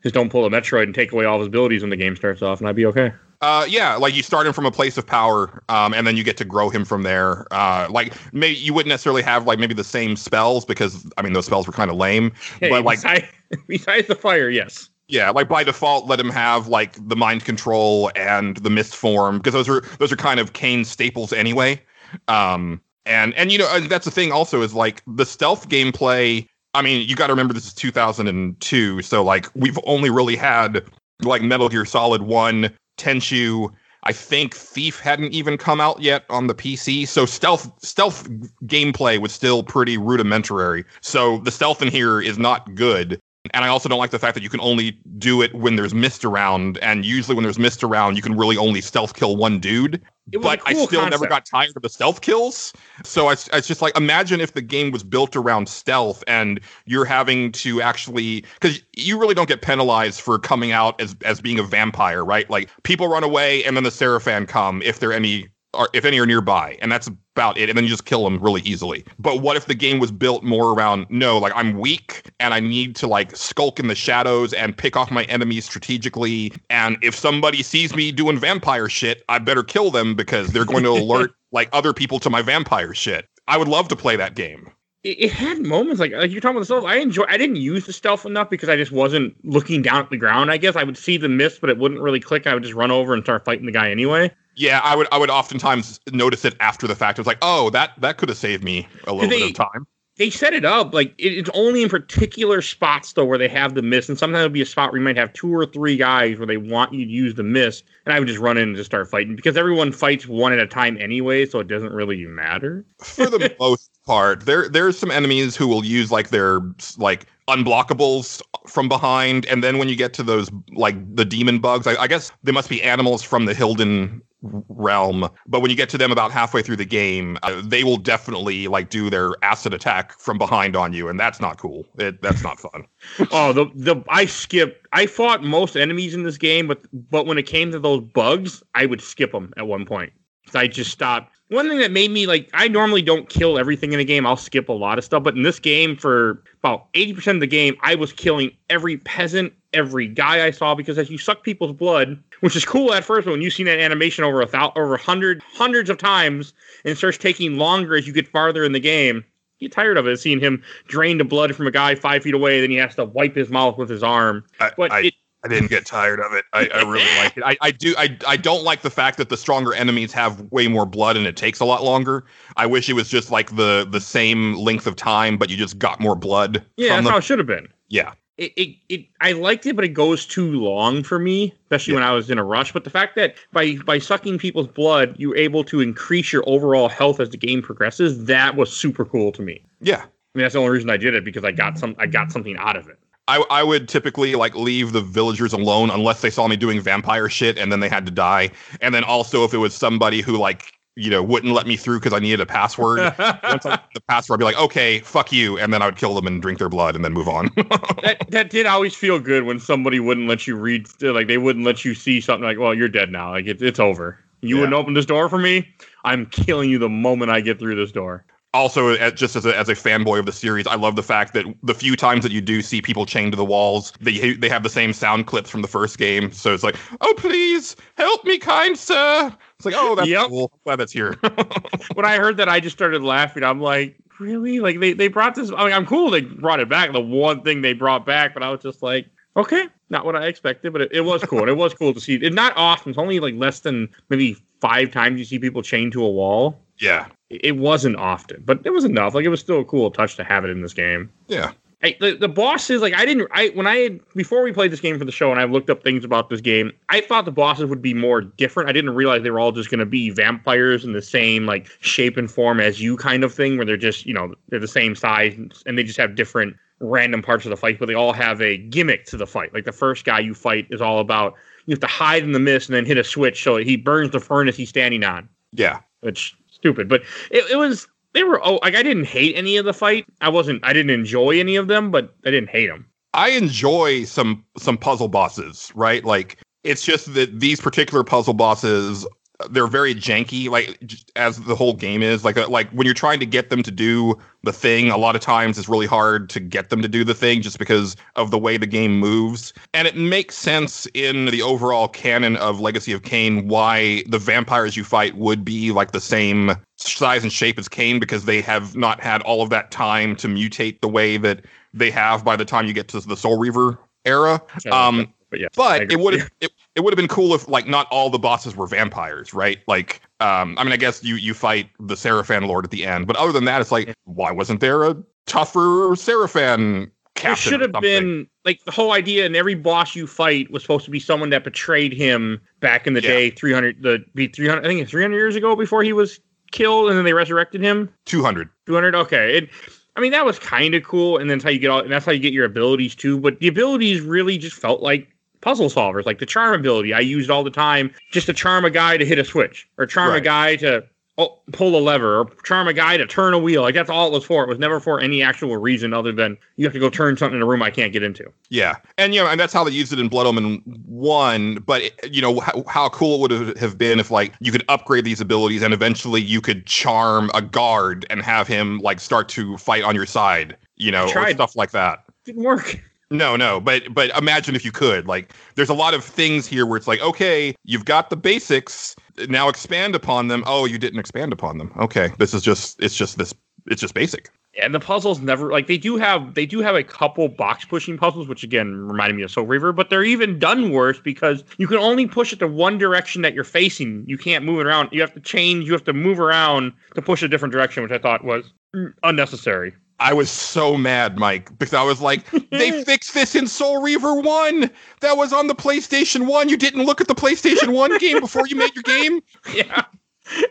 Speaker 1: just don't pull a Metroid and take away all his abilities when the game starts off, and I'd be okay.
Speaker 2: Uh, yeah, like you start him from a place of power, um, and then you get to grow him from there. Uh, like maybe you wouldn't necessarily have like maybe the same spells because I mean those spells were kind of lame.
Speaker 1: Hey,
Speaker 2: but like
Speaker 1: besides, [LAUGHS] besides the fire, yes.
Speaker 2: yeah, like by default, let him have like the mind control and the mist form because those are those are kind of Kain staples anyway. Um, and and you know uh, that's the thing also is like the stealth gameplay. I mean, you got to remember this is 2002, so like we've only really had like Metal Gear Solid One, Tenchu. I think Thief hadn't even come out yet on the PC, so stealth stealth gameplay was still pretty rudimentary. So the stealth in here is not good. And I also don't like the fact that you can only do it when there's mist around, and usually when there's mist around, you can really only stealth kill one dude.
Speaker 1: It was a
Speaker 2: But I
Speaker 1: cool
Speaker 2: still never got tired of the stealth kills. So it's, it's just like imagine if the game was built around stealth and you're having to actually because you really don't get penalized for coming out as as being a vampire, right? Like people run away and then the Sarafan come if they're any or if any are nearby, and that's about it. And then you just kill them really easily. But what if the game was built more around no, like I'm weak and I need to like skulk in the shadows and pick off my enemies strategically. And if somebody sees me doing vampire shit, I better kill them because they're going to [LAUGHS] alert like other people to my vampire shit. I would love to play that game.
Speaker 1: it, it had moments like like you're talking about the stealth. I enjoy. I didn't use the stealth enough because I just wasn't looking down at the ground. I guess I would see the mist, but it wouldn't really click. I would just run over and start fighting the guy anyway.
Speaker 2: Yeah, I would I would oftentimes notice it after the fact. It was like, oh, that that could have saved me a little
Speaker 1: They-
Speaker 2: bit of time.
Speaker 1: They set it up like it, it's only in particular spots though where they have the mist, and sometimes it'll be a spot where you might have two or three guys where they want you to use the mist, and I would just run in and just start fighting because everyone fights one at a time anyway, so it doesn't really matter.
Speaker 2: for the [LAUGHS] most part there there's some enemies who will use like their like unblockables from behind and then when you get to those like the demon bugs I, I guess they must be animals from the Hylden realm but when you get to them about halfway through the game uh, they will definitely like do their acid attack from behind on you and that's not cool it, that's not fun [LAUGHS]
Speaker 1: Oh, the the I skipped. I fought most enemies in this game, but but when it came to those bugs, I would skip them at one point. I just stopped. One thing that made me like I normally don't kill everything in a game. I'll skip a lot of stuff, but in this game, for about eighty percent of the game, I was killing every peasant, every guy I saw because as you suck people's blood, which is cool at first, but when you see that animation over a thousand, over a hundred, hundreds of times, and it starts taking longer as you get farther in the game. You get tired of it, seeing him drain the blood from a guy five feet away, then he has to wipe his mouth with his arm.
Speaker 2: I,
Speaker 1: But
Speaker 2: I,
Speaker 1: it,
Speaker 2: I didn't get tired of it. I, I really [LAUGHS] like it. I, I do. I, I don't like the fact that the stronger enemies have way more blood and it takes a lot longer. I wish it was just like the the same length of time, but you just got more blood.
Speaker 1: yeah, that's
Speaker 2: them.
Speaker 1: how it should have been.
Speaker 2: yeah.
Speaker 1: It, it, it, I liked it, but it goes too long for me, especially
Speaker 2: Yeah.
Speaker 1: when I was in a rush. But the fact that by by sucking people's blood, you're able to increase your overall health as the game progresses, that was super cool to me.
Speaker 2: Yeah.
Speaker 1: I mean, that's the only reason I did it because I got some, I got something out of it.
Speaker 2: I, I would typically like leave the villagers alone unless they saw me doing vampire shit and then they had to die. And then also if it was somebody who like you know wouldn't let me through because I needed a password. [LAUGHS] Once I the password, I'd be like, okay, fuck you, and then I would kill them and drink their blood and then move on. [LAUGHS]
Speaker 1: that that did always feel good when somebody wouldn't let you read, uh, like they wouldn't let you see something like, well, you're dead now, like it, it's over. You
Speaker 2: Yeah.
Speaker 1: wouldn't open this door for me. I'm killing you the moment I get through this door.
Speaker 2: Also uh, just as a, as a fanboy of the series i love the fact that the few times that you do see people chained to the walls they they have the same sound clips from the first game so it's like oh please help me kind sir it's like oh that's
Speaker 1: Yep.
Speaker 2: cool I'm glad that's here [LAUGHS]
Speaker 1: when I heard that, I just started laughing. I'm like, really? Like they, they brought this. I mean, I'm cool they brought it back. The one thing they brought back, but I was just like, okay, not what I expected, but it, it was cool. it was cool to see. It not often. It's only like less than maybe five times you see people chained to a wall.
Speaker 2: Yeah.
Speaker 1: It, wasn't often, but it was enough. Like it was still a cool touch to have it in this game.
Speaker 2: Yeah.
Speaker 1: I, the, the bosses like I didn't I when I had before we played this game for the show and I looked up things about this game I thought the bosses would be more different I didn't realize they were all just going to be vampires in the same like shape and form as you kind of thing where they're just you know they're the same size and they just have different random parts of the fight but they all have a gimmick to the fight like the first guy you fight is all about you have to hide in the mist and then hit a switch so he burns the furnace he's standing on
Speaker 2: Yeah.
Speaker 1: which stupid but it, it was they were oh like I didn't hate any of the fight. I wasn't I didn't enjoy any of them, but I didn't hate them.
Speaker 2: I enjoy some some puzzle bosses, right? Like it's just that these particular puzzle bosses they're very janky like as the whole game is like uh, like when you're trying to get them to do the thing a lot of times it's really hard to get them to do the thing just because of the way the game moves. And it makes sense in the overall canon of legacy of Kain why the vampires you fight would be like the same size and shape as Kain because they have not had all of that time to mutate the way that they have by the time you get to the Soul Reaver era. Um
Speaker 1: but yeah,
Speaker 2: but it would have it, it would have been cool if like not all the bosses were vampires, right? Like um I mean I guess you you fight the Sarafan Lord at the end, but other than that it's like why wasn't there a tougher Sarafan
Speaker 1: There should have been like the whole idea, and every boss you fight was supposed to be someone that betrayed him back in the
Speaker 2: Yeah.
Speaker 1: day, three hundred the be three hundred I think it's three hundred years ago before he was killed, and then they resurrected him.
Speaker 2: 200.
Speaker 1: Two hundred, okay. It, I mean that was kind of cool, and that's how you get all, and that's how you get your abilities too. But the abilities really just felt like puzzle solvers, like the charm ability I used all the time, just to charm a guy to hit a switch, or charm a guy to oh, pull a lever, or charm a guy to turn a wheel. Like that's all it was for. It was never for any actual reason other than you have to go turn something in a room I can't get into.
Speaker 2: Yeah. And you know, and that's how they used it in Blood Omen 1, but it- you know how, how cool it would have been if like you could upgrade these abilities and eventually you could charm a guard and have him like start to fight on your side, you know, or stuff like that.
Speaker 1: didn't work.
Speaker 2: No, no, but but imagine if you could. Like there's a lot of things here where it's like, okay, you've got the basics, now expand upon them. Oh, you didn't expand upon them. Okay. This is just it's just this it's just basic.
Speaker 1: And the puzzles never like they do have they do have a couple box pushing puzzles, which again reminded me of Soul Reaver, but they're even done worse because you can only push it the one direction that you're facing. You can't move it around. You have to change. You have to move around to push a different direction, which I thought was unnecessary.
Speaker 2: I was so mad, Mike, because I was like, they [LAUGHS] fixed this in Soul Reaver 1. That was on the PlayStation 1. You didn't look at the PlayStation 1 [LAUGHS] game before you made your game? [LAUGHS]
Speaker 1: yeah.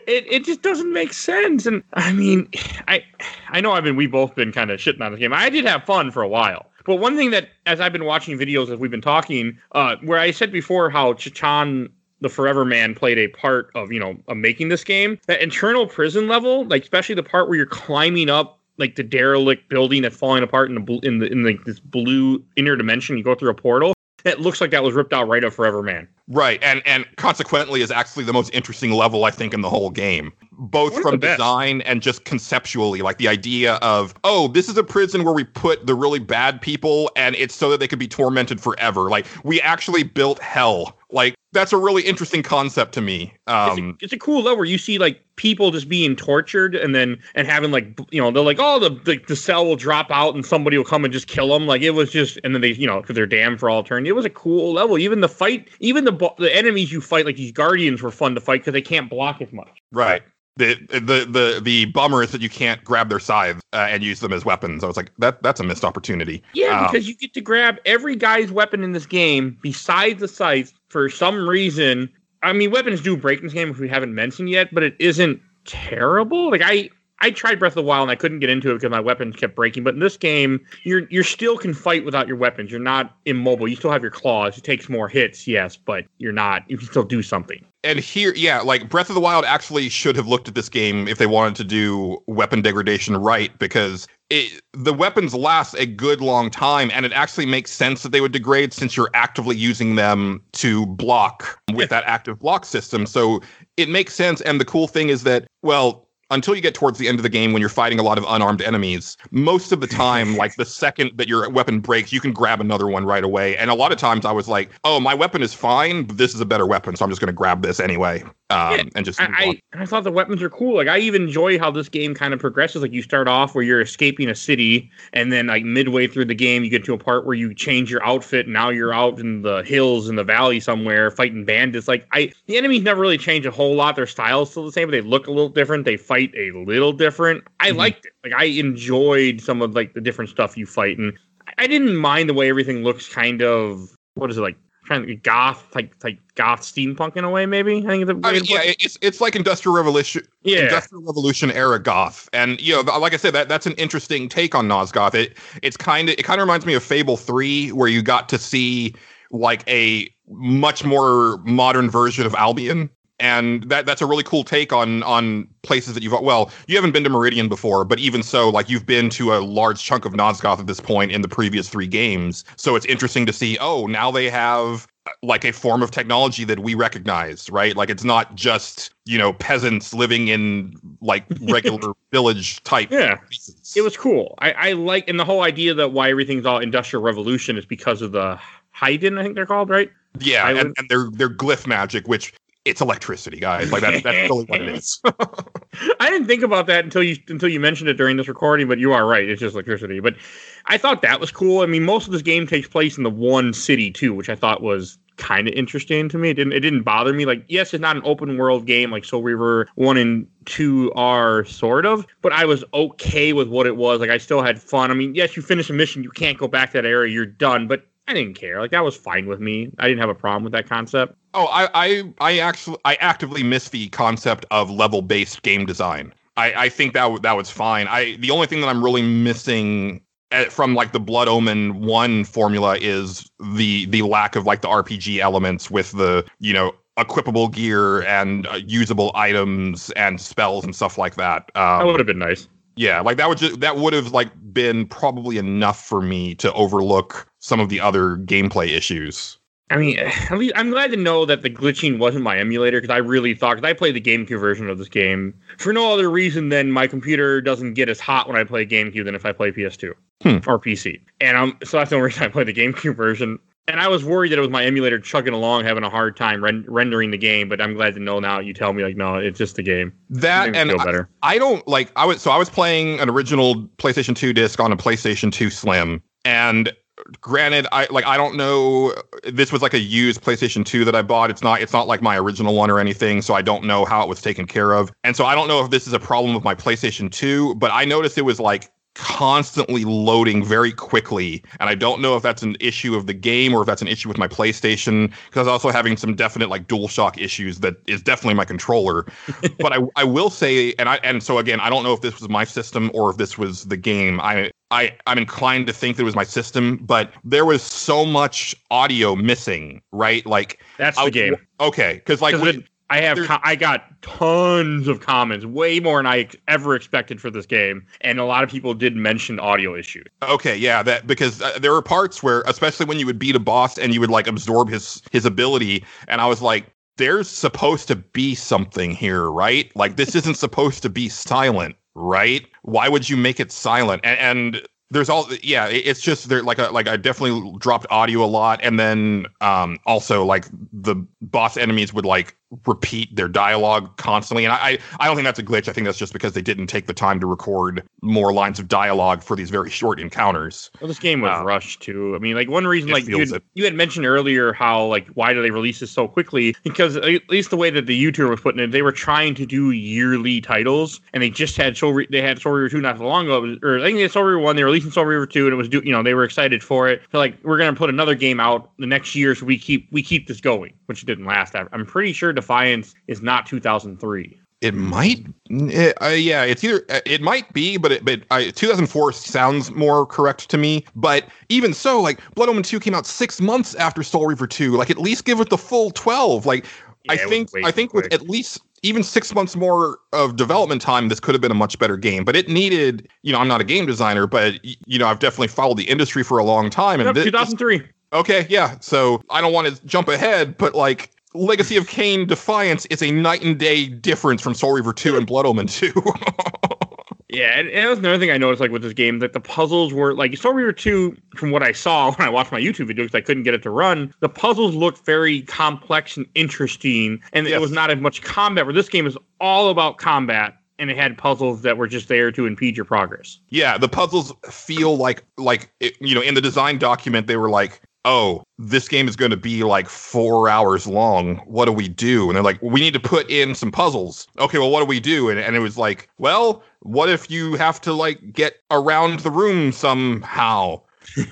Speaker 1: It, it just doesn't make sense. And I mean, [SIGHS] I I know I've been we both been kind of shitting on this game. I did have fun for a while. But one thing that as I've been watching videos as we've been talking, uh, where I said before how Chakan the Forever Man played a part of, you know, of making this game, that Eternal Prison level, like especially the part where you're climbing up like the derelict building that's falling apart in the bl- in the in like this blue inner dimension, you go through a portal. It looks like that was ripped out right of Forever Man.
Speaker 2: Right, and and consequently is actually the most interesting level I think in the whole game, both from design and just conceptually. Like the idea of, oh, this is a prison where we put the really bad people, and it's so that they could be tormented forever. Like we actually built hell. Like that's a really interesting concept to me.
Speaker 1: it's,
Speaker 2: Um,
Speaker 1: a, it's a cool level where you see like people just being tortured and then and having like you know they're like oh the, the the cell will drop out and somebody will come and just kill them like it was just and then they you know because they're damned for all eternity it was a cool level even the fight even the the enemies you fight like these guardians were fun to fight because they can't block as much
Speaker 2: Right. The, the the the bummer is that you can't grab their scythes uh, and use them as weapons. I was like, that that's a missed opportunity.
Speaker 1: yeah
Speaker 2: Um,
Speaker 1: because you get to grab every guy's weapon in this game besides the scythe for some reason i mean weapons do break in this game which we haven't mentioned yet but it isn't terrible like i I tried Breath of the Wild and I couldn't get into it because my weapons kept breaking. But in this game, you're you're still can fight without your weapons. You're not immobile. You still have your claws. It takes more hits, yes, but you're not. You can still do something.
Speaker 2: and here, yeah, like Breath of the Wild actually should have looked at this game if they wanted to do weapon degradation right, because it, the weapons last a good long time, and it actually makes sense that they would degrade since you're actively using them to block with that active block system. So it makes sense. And the cool thing is that, well, until you get towards the end of the game when you're fighting a lot of unarmed enemies, most of the [LAUGHS] time, like the second that your weapon breaks, you can grab another one right away. And a lot of times I was like, oh, my weapon is fine, but this is a better weapon, so I'm just going to grab this anyway. Um,
Speaker 1: Yeah,
Speaker 2: and just
Speaker 1: I, I, I thought the weapons are cool. Like I even enjoy how this game kind of progresses. Like you start off where you're escaping a city, and then like midway through the game, you get to a part where you change your outfit. And now you're out in the hills in the valley somewhere fighting bandits. Like I, the enemies never really change a whole lot. Their style's still the same, but they look a little different. They fight a little different. I
Speaker 2: Mhm.
Speaker 1: liked it. Like I enjoyed some of like the different stuff you fight, and I didn't mind the way everything looks. Kind of what is it like? Trying to goth, like like goth steampunk in a way, maybe. I think the
Speaker 2: I mean, yeah,
Speaker 1: it.
Speaker 2: it's it's like industrial revolution,
Speaker 1: yeah.
Speaker 2: industrial revolution era goth, and you know, like I said, that that's an interesting take on Nosgoth. It it's kind of it kind of reminds me of Fable Three, where you got to see like a much more modern version of Albion. And that that's a really cool take on on places that you've well you haven't been to Meridian before but even so like you've been to a large chunk of Nosgoth at this point in the previous three games so it's interesting to see oh now they have uh, like a form of technology that we recognize right like it's not just you know peasants living in like [LAUGHS] regular village type
Speaker 1: Yeah.
Speaker 2: places.
Speaker 1: It was cool. I, I like, and the whole idea that why everything's all industrial revolution is because of the Hylden, I think they're called, right?
Speaker 2: yeah and, and they're they're glyph magic which it's electricity guys like that, that's really what it [LAUGHS] is
Speaker 1: I didn't think about that until you until you mentioned it during this recording, but you are right. It's just electricity. But I thought that was cool. I mean, most of this game takes place in the one city too, which I thought was kind of interesting to me. It didn't it didn't bother me. Like, yes, it's not an open world game like Soul Reaver one and two are sort of, but I was okay with what it was. Like, I still had fun. I mean, yes, you finish a mission, you can't go back to that area, you're done. But I didn't care. Like, that was fine with me. I didn't have a problem with that concept.
Speaker 2: Oh, I, I, I actually, I actively miss the concept of level-based game design. I, I think that w- that was fine. I, the only thing that I'm really missing eh, from like the Blood Omen one formula is the the lack of like the RPG elements with the you know equipable gear and uh, usable items and spells and stuff like that. Um,
Speaker 1: That would have been nice.
Speaker 2: Yeah, like that would just that would have like been probably enough for me to overlook some of the other gameplay issues.
Speaker 1: I mean, [SIGHS] at least I'm glad to know that the glitching wasn't my emulator because I really thought because I played the GameCube version of this game for no other reason than my computer doesn't get as hot when I play GameCube than if I play PS2
Speaker 2: Hmm.
Speaker 1: or PC, and um, so that's the only reason I play the [LAUGHS] GameCube version. And I was worried that it was my emulator chugging along, having a hard time ren- rendering the game. But I'm glad to know now. You tell me like, no, it's just the game.
Speaker 2: That and
Speaker 1: feel
Speaker 2: I-
Speaker 1: better.
Speaker 2: I don't like I was so I was playing an original PlayStation 2 disc on a PlayStation 2 Slim and granted I like I don't know this was like a used PlayStation 2 that I bought it's not it's not like my original one or anything so I don't know how it was taken care of and so I don't know if this is a problem with my PlayStation 2 but I noticed it was like constantly loading very quickly and I don't know if that's an issue of the game or if that's an issue with my PlayStation because I was also having some definite like DualShock issues that is definitely my controller [LAUGHS] but I, I will say, and I and so again, I don't know if this was my system or if this was the game. I I I'm inclined to think that it was my system, but there was so much audio missing, right? Like
Speaker 1: That's
Speaker 2: I
Speaker 1: the game.
Speaker 2: Okay, because like
Speaker 1: 'Cause
Speaker 2: when-
Speaker 1: I have
Speaker 2: there's-
Speaker 1: I got tons of comments, way more than I ever expected for this game, and a lot of people did mention audio issues.
Speaker 2: Okay, yeah, that because uh, there were parts where, especially when you would beat a boss and you would like absorb his his ability, and I was like, "There's supposed to be something here, right? Like this isn't supposed to be silent, right? Why would you make it silent?" And, and there's all, yeah, it- it's just there. Like, a, like I definitely dropped audio a lot, and then um also like the boss enemies would like repeat their dialogue constantly. And I, I don't think that's a glitch. I think that's just because they didn't take the time to record more lines of dialogue for these very short encounters.
Speaker 1: Well, this game was
Speaker 2: Wow.
Speaker 1: rushed too. I mean, like one reason, like you had, you had mentioned earlier, how like why do they release this so quickly? Because at least the way that the YouTuber was putting it, they were trying to do yearly titles, and they just had Soul Re- they had Soul Reaver two not so long ago, or I think they had Soul Reaver one. They were releasing Soul Reaver two, and it was do you know they were excited for it. So like we're gonna put another game out the next year, so we keep we keep this going, which didn't last. I'm I'm pretty sure Defiance is not 2003.
Speaker 2: It might, eh, uh, yeah. It's either uh, it might be, but it, but I, 2004 sounds more correct to me. But even so, like Blood Omen 2 came out six months after Soul Reaver 2. Like at least give it the full 12. Like I
Speaker 1: Yeah, it was
Speaker 2: think I think with at least even six months more of development time, this could have been a much better game. But it needed, you know, I'm not a game designer, but you know, I've definitely followed the industry for a long time, and
Speaker 1: Yep,
Speaker 2: this-
Speaker 1: 2003.
Speaker 2: Okay, yeah. So I don't want to jump ahead, but like Legacy of Kain Defiance is a night and day difference from Soul Reaver 2 and Blood Omen 2. [LAUGHS]
Speaker 1: Yeah, and, and that was another thing I noticed, like with this game, that the puzzles were like Soul Reaver 2, from what I saw [LAUGHS] when I watched my YouTube video because I couldn't get it to run, the puzzles looked very complex and interesting, and
Speaker 2: Yes.
Speaker 1: it was not as much combat. Where this game is all about combat, and it had puzzles that were just there to impede your progress.
Speaker 2: yeah, the puzzles feel like like it, you know, in the design document they were like, "Oh, this game is going to be like 4 hours long. What do we do?" And they're like, "We need to put in some puzzles." Okay, well, what do we do? And and it was like, "Well, what if you have to like get around the room somehow?"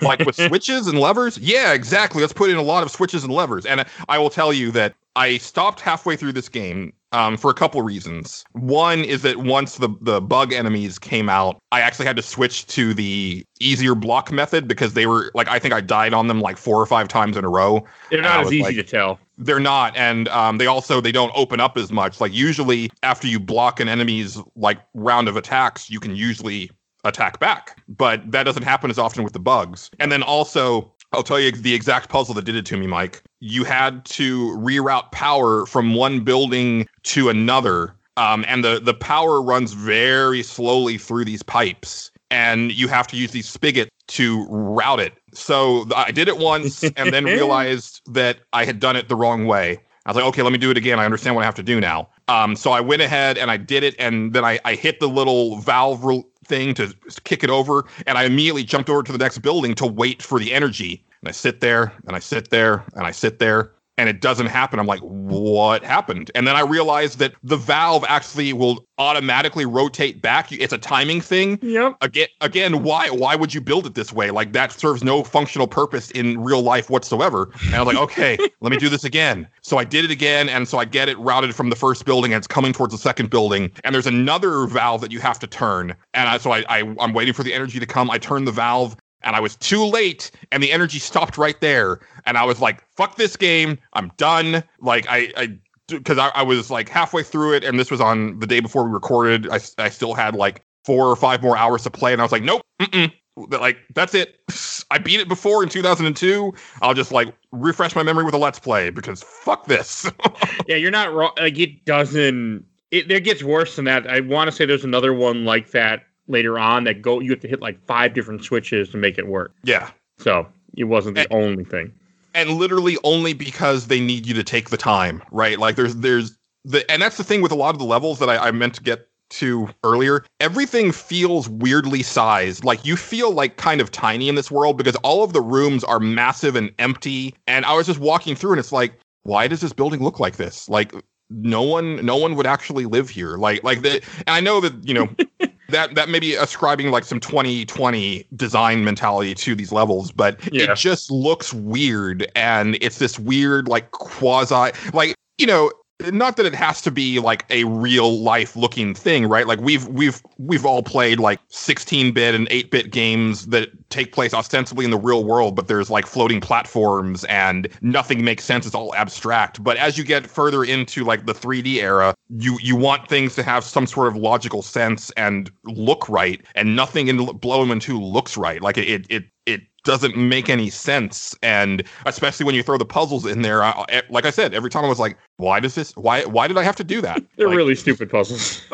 Speaker 2: like with [LAUGHS] switches and levers? Yeah, exactly. Let's put in a lot of switches and levers. And I will tell you that I stopped halfway through this game um, for a couple reasons. One is that once the, the bug enemies came out, I actually had to switch to the easier block method because they were like, I think I died on them like four or five times in a row.
Speaker 1: They're not as easy
Speaker 2: like-
Speaker 1: to tell.
Speaker 2: They're not, and um, they also they don't open up as much. Like usually, after you block an enemy's like round of attacks, you can usually attack back, but that doesn't happen as often with the bugs. And then also, I'll tell you the exact puzzle that did it to me, Mike. You had to reroute power from one building to another, um, and the the power runs very slowly through these pipes, and you have to use these spigots to route it. So I did it once, [LAUGHS] and then realized that I had done it the wrong way. I was like, okay, let me do it again. I understand what I have to do now. Um, so I went ahead and I did it, and then I, I hit the little valve ru- thing to kick it over, and I immediately jumped over to the next building to wait for the energy. And I sit there, and I sit there, and I sit there, and it doesn't happen. I'm like, what happened? And then I realized that the valve actually will automatically rotate back. It's a timing thing
Speaker 1: Yep.
Speaker 2: again again why why would you build it this way like that serves no functional purpose in real life whatsoever and i was like okay let me do this again so i did it again and so i get it routed from the first building and it's coming towards the second building and there's another valve that you have to turn and I, so I, I i'm waiting for the energy to come i turn the valve and I was too late, and the energy stopped right there. And I was like, "Fuck this game! I'm done." Like I, I because I, I was like halfway through it, and this was on the day before we recorded. I, I still had like four or five more hours to play, and I was like, nope, mm-mm. like that's it. [LAUGHS] I beat it before in 2002. I'll just like refresh my memory with a let's play because fuck this. [LAUGHS]
Speaker 1: Yeah, you're not wrong. Like it doesn't. It there gets worse than that. I want to say there's another one like that later on that go. You have to hit like five different switches to make it work.
Speaker 2: yeah,
Speaker 1: So it wasn't the
Speaker 2: Eh.
Speaker 1: only thing.
Speaker 2: and literally only because they need you to take the time, right? Like there's there's the and that's the thing with a lot of the levels that I, I meant to get to earlier. Everything feels weirdly sized. Like you feel like kind of tiny in this world because all of the rooms are massive and empty. And I was just walking through and it's like, why does this building look like this? Like no one no one would actually live here. Like like the and I know that, you know, [LAUGHS] that that may be ascribing like some 2020 design mentality to these levels, but
Speaker 1: Yeah.
Speaker 2: it just looks weird and it's this weird like quasi like you know not that it has to be like a real life looking thing right? Like we've we've we've all played like 16-bit and 8-bit games that take place ostensibly in the real world but there's like floating platforms and nothing makes sense. It's all abstract. But as you get further into like the 3D era you you want things to have some sort of logical sense and look right and nothing in Blood Omen 2 looks right. Like it it, it doesn't make any sense and especially when you throw the puzzles in there I, like i said every time i was like why does this why why did i have to do that [LAUGHS]
Speaker 1: They're
Speaker 2: Like,
Speaker 1: really stupid puzzles. [LAUGHS]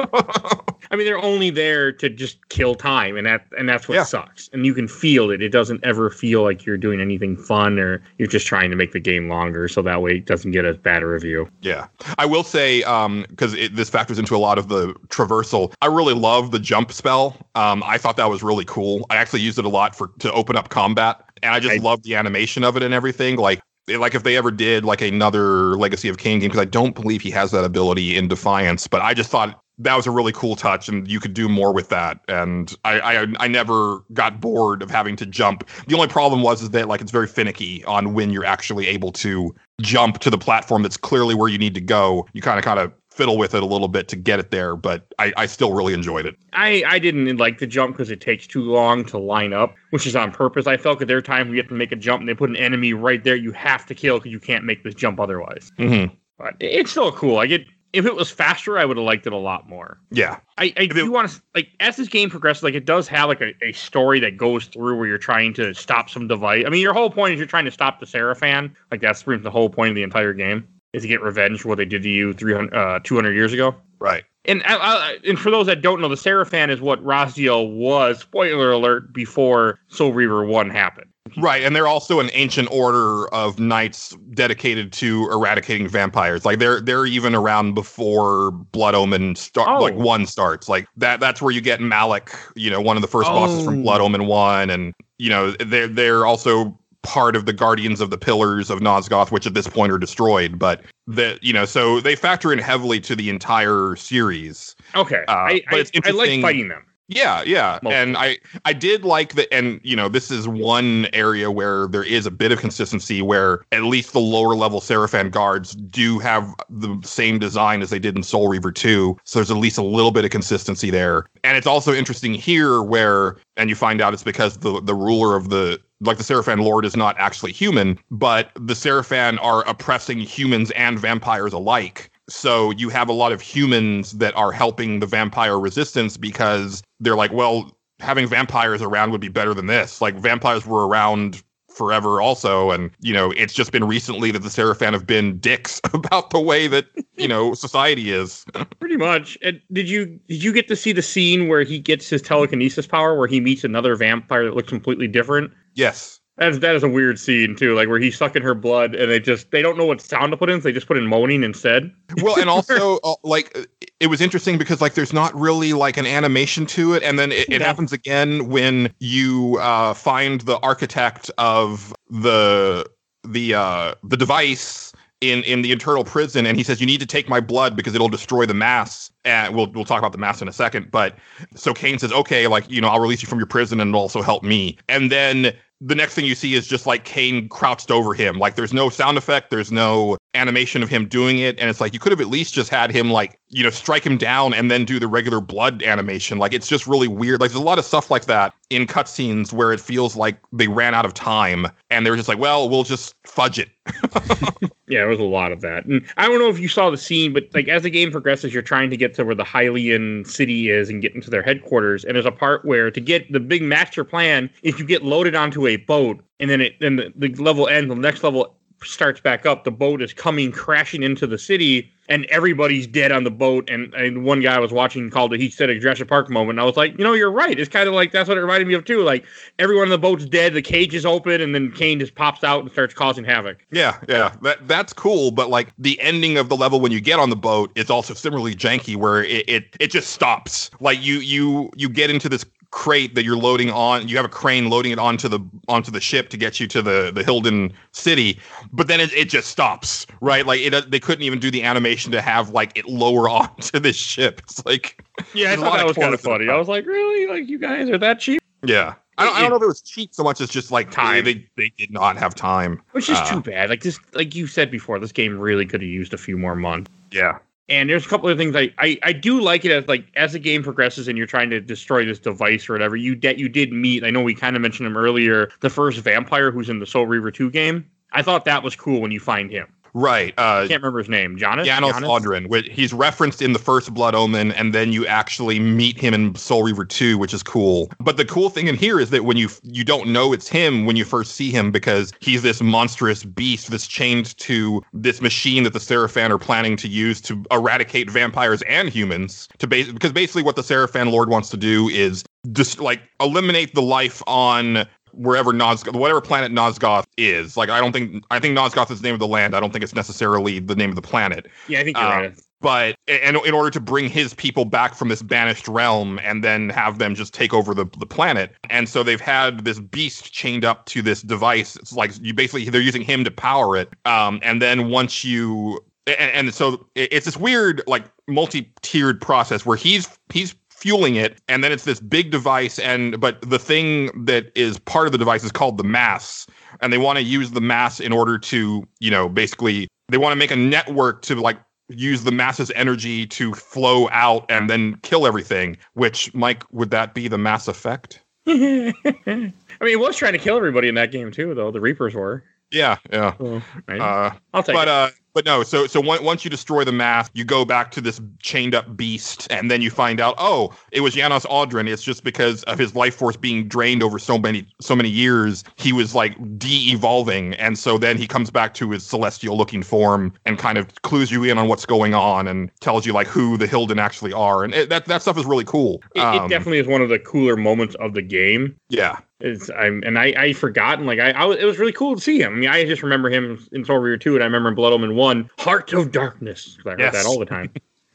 Speaker 1: I mean, they're only there to just kill time, and that and that's what
Speaker 2: Yeah.
Speaker 1: sucks. And you can feel it. It doesn't ever feel like you're doing anything fun, or you're just trying to make the game longer, so that way it doesn't get a bad review.
Speaker 2: Yeah, I will say um because this factors into a lot of the traversal. I really love the jump spell. Um, I thought that was really cool. I actually used it a lot for to open up combat, and I just
Speaker 1: I-
Speaker 2: love the animation of it and everything. Like. Like if they ever did like another Legacy of Kain game, because I don't believe he has that ability in Defiance, but I just thought that was a really cool touch, and you could do more with that. And I, I, I never got bored of having to jump. The only problem was is that like it's very finicky on when you're actually able to jump to the platform that's clearly where you need to go. You kind of kind of fiddle with it a little bit to get it there, but I, I still really enjoyed it.
Speaker 1: I, I didn't like the jump because it takes too long to line up, which is on purpose. I felt that there are times we have to make a jump and they put an enemy right there you have to kill because you can't make this jump otherwise.
Speaker 2: Mm-hmm.
Speaker 1: But it's still cool. Like it, if it was faster, I would have liked it a lot more.
Speaker 2: Yeah,
Speaker 1: I, I do want to like as this game progresses, like it does have like a, a story that goes through where you're trying to stop some device. I mean, your whole point is you're trying to stop the Sarafan. Like that's pretty much the whole point of the entire game. Is to get revenge for what they did to you 300, uh, 200 years ago.
Speaker 2: Right.
Speaker 1: And I, I, and for those that don't know, the Sarafan is what Raziel was. Spoiler alert! Before Soul Reaver One happened.
Speaker 2: Right, and they're also an ancient order of knights dedicated to eradicating vampires. Like they're they're even around before Blood Omen start
Speaker 1: Oh.
Speaker 2: like one starts. Like that that's where you get Malek, you know, one of the first bosses
Speaker 1: Oh.
Speaker 2: from Blood Omen 1 and you know, they're they're also part of the Guardians of the Pillars of Nosgoth, which at this point are destroyed, but that you know, so they factor in heavily to the entire series.
Speaker 1: Okay,
Speaker 2: Uh,
Speaker 1: I,
Speaker 2: but
Speaker 1: I, I like fighting them.
Speaker 2: Yeah, yeah. And I I did like that and you know, this is one area where there is a bit of consistency where at least the lower level Sarafan guards do have the same design as they did in Soul Reaver 2. So there's at least a little bit of consistency there. And it's also interesting here where and you find out it's because the the ruler of the like the Sarafan Lord is not actually human, but the Sarafan are oppressing humans and vampires alike. So you have a lot of humans that are helping the vampire resistance because they're like, well, having vampires around would be better than this. Like vampires were around forever also and you know it's just been recently that the Sarafan have been dicks [LAUGHS] about the way that you know [LAUGHS] society is
Speaker 1: Pretty much. And did you did you get to see the scene where he gets his telekinesis power, where he meets another vampire that looks completely different?
Speaker 2: Yes
Speaker 1: That's that is a weird scene too, like where he's sucking her blood, and they just they don't know what sound to put in, so they just put in moaning instead.
Speaker 2: well and [LAUGHS] also uh, like it was interesting because like there's not really like an animation to it and then it, it
Speaker 1: No.
Speaker 2: happens again when you uh find the architect of the the uh the device in in the Eternal Prison and he says you need to take my blood because it'll destroy the mass and we'll we'll talk about the mass in a second but so Kain says okay like you know I'll release you from your prison and it'll also help me and then the next thing you see is just like Kain crouched over him. Like there's no sound effect, there's no animation of him doing it. And it's like you could have at least just had him like, you know, strike him down and then do the regular blood animation. Like it's just really weird. Like there's a lot of stuff like that in cutscenes where it feels like they ran out of time and they're just like, well, we'll just fudge it. [LAUGHS]
Speaker 1: Yeah, there was a lot of that. And I don't know if you saw the scene, but like as the game progresses, you're trying to get to where the Hylden city is and get into their headquarters. And there's a part where to get the big master plan, if you get loaded onto a boat and then it then the, the level ends, the next level starts back up, the boat is coming crashing into the city and everybody's dead on the boat. And, and one guy I was watching called it, he said a Jurassic Park moment. And I was like, you know, you're right. It's kind of like that's what it reminded me of too. Like everyone on the boat's dead, the cage is open, and then Kain just pops out and starts causing havoc.
Speaker 2: Yeah, yeah. That that's cool, but like the ending of the level when you get on the boat is also similarly janky where it it, it just stops. Like you you you get into this crate that you're loading on you have a crane loading it onto the onto the ship to get you to the the Hylden city but then it, it just stops right like it they couldn't even do the animation to have like it lower [LAUGHS] onto this ship it's like
Speaker 1: Yeah, I thought that was kind of
Speaker 2: the
Speaker 1: funny. I was like, really? Like you guys are that cheap?
Speaker 2: yeah I don't, I don't know if it was cheap so much as just like
Speaker 1: Time.
Speaker 2: they they did not have time
Speaker 1: Which is
Speaker 2: Uh,
Speaker 1: too bad. Like this, like you said before, this game really could have used a few more months.
Speaker 2: yeah
Speaker 1: And there's a couple of things I, I, I do like it as like as the game progresses and you're trying to destroy this device or whatever. You that you did meet. I know we kind of mentioned him earlier. The first vampire who's in the Soul Reaver two game. I thought that was cool when you find him.
Speaker 2: Right uh
Speaker 1: I can't remember his name. Jonas.
Speaker 2: Janos? Audron, he's referenced in the first Blood Omen, and then you actually meet him in Soul Reaver 2, which is cool. But the cool thing in here is that when you you don't know it's him when you first see him because he's this monstrous beast that's chained to this machine that the Sarafan are planning to use to eradicate vampires and humans. To base because basically what the Sarafan Lord wants to do is just like eliminate the life on wherever Nosgoth, whatever planet Nosgoth is. Like, I don't think, I think Nosgoth is the name of the land. I don't think it's necessarily the name of the planet
Speaker 1: Yeah, I think you're
Speaker 2: Uh,
Speaker 1: right.
Speaker 2: but and in order to bring his people back from this banished realm and then have them just take over the, the planet and so they've had this beast chained up to this device it's like you basically they're using him to power it um and then once you and, and so it's this weird like multi-tiered process where he's he's fueling it and then it's this big device and but the thing that is part of the device is called the mass and they want to use the mass in order to you know basically they want to make a network to like use the mass's energy to flow out and then kill everything which mike would that be the mass effect [LAUGHS]
Speaker 1: I mean, it was trying to kill everybody in that game too, though. The Reapers were.
Speaker 2: Yeah, yeah.
Speaker 1: Oh, right.
Speaker 2: Uh,
Speaker 1: I'll take
Speaker 2: but
Speaker 1: it.
Speaker 2: uh, but no. So so once you destroy the mask, you go back to this chained up beast, and then you find out, oh, it was Janos Audron. It's just because of his life force being drained over so many so many years, he was like de-evolving, and so then he comes back to his celestial looking form and kind of clues you in on what's going on and tells you like who the Hylden actually are, and it, that that stuff is really cool.
Speaker 1: It,
Speaker 2: Um,
Speaker 1: it definitely is one of the cooler moments of the game.
Speaker 2: yeah.
Speaker 1: It's I'm and I I forgotten like I, I was, it was really cool to see him. I mean I just remember him in Soul Reaver two and I remember in Blood Omen one Heart of Darkness. I heard
Speaker 2: Yes.
Speaker 1: that all the time. [LAUGHS]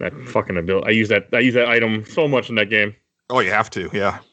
Speaker 1: that fucking ability. I use that I use that item so much in that game.
Speaker 2: Oh, you have to. Yeah. [LAUGHS]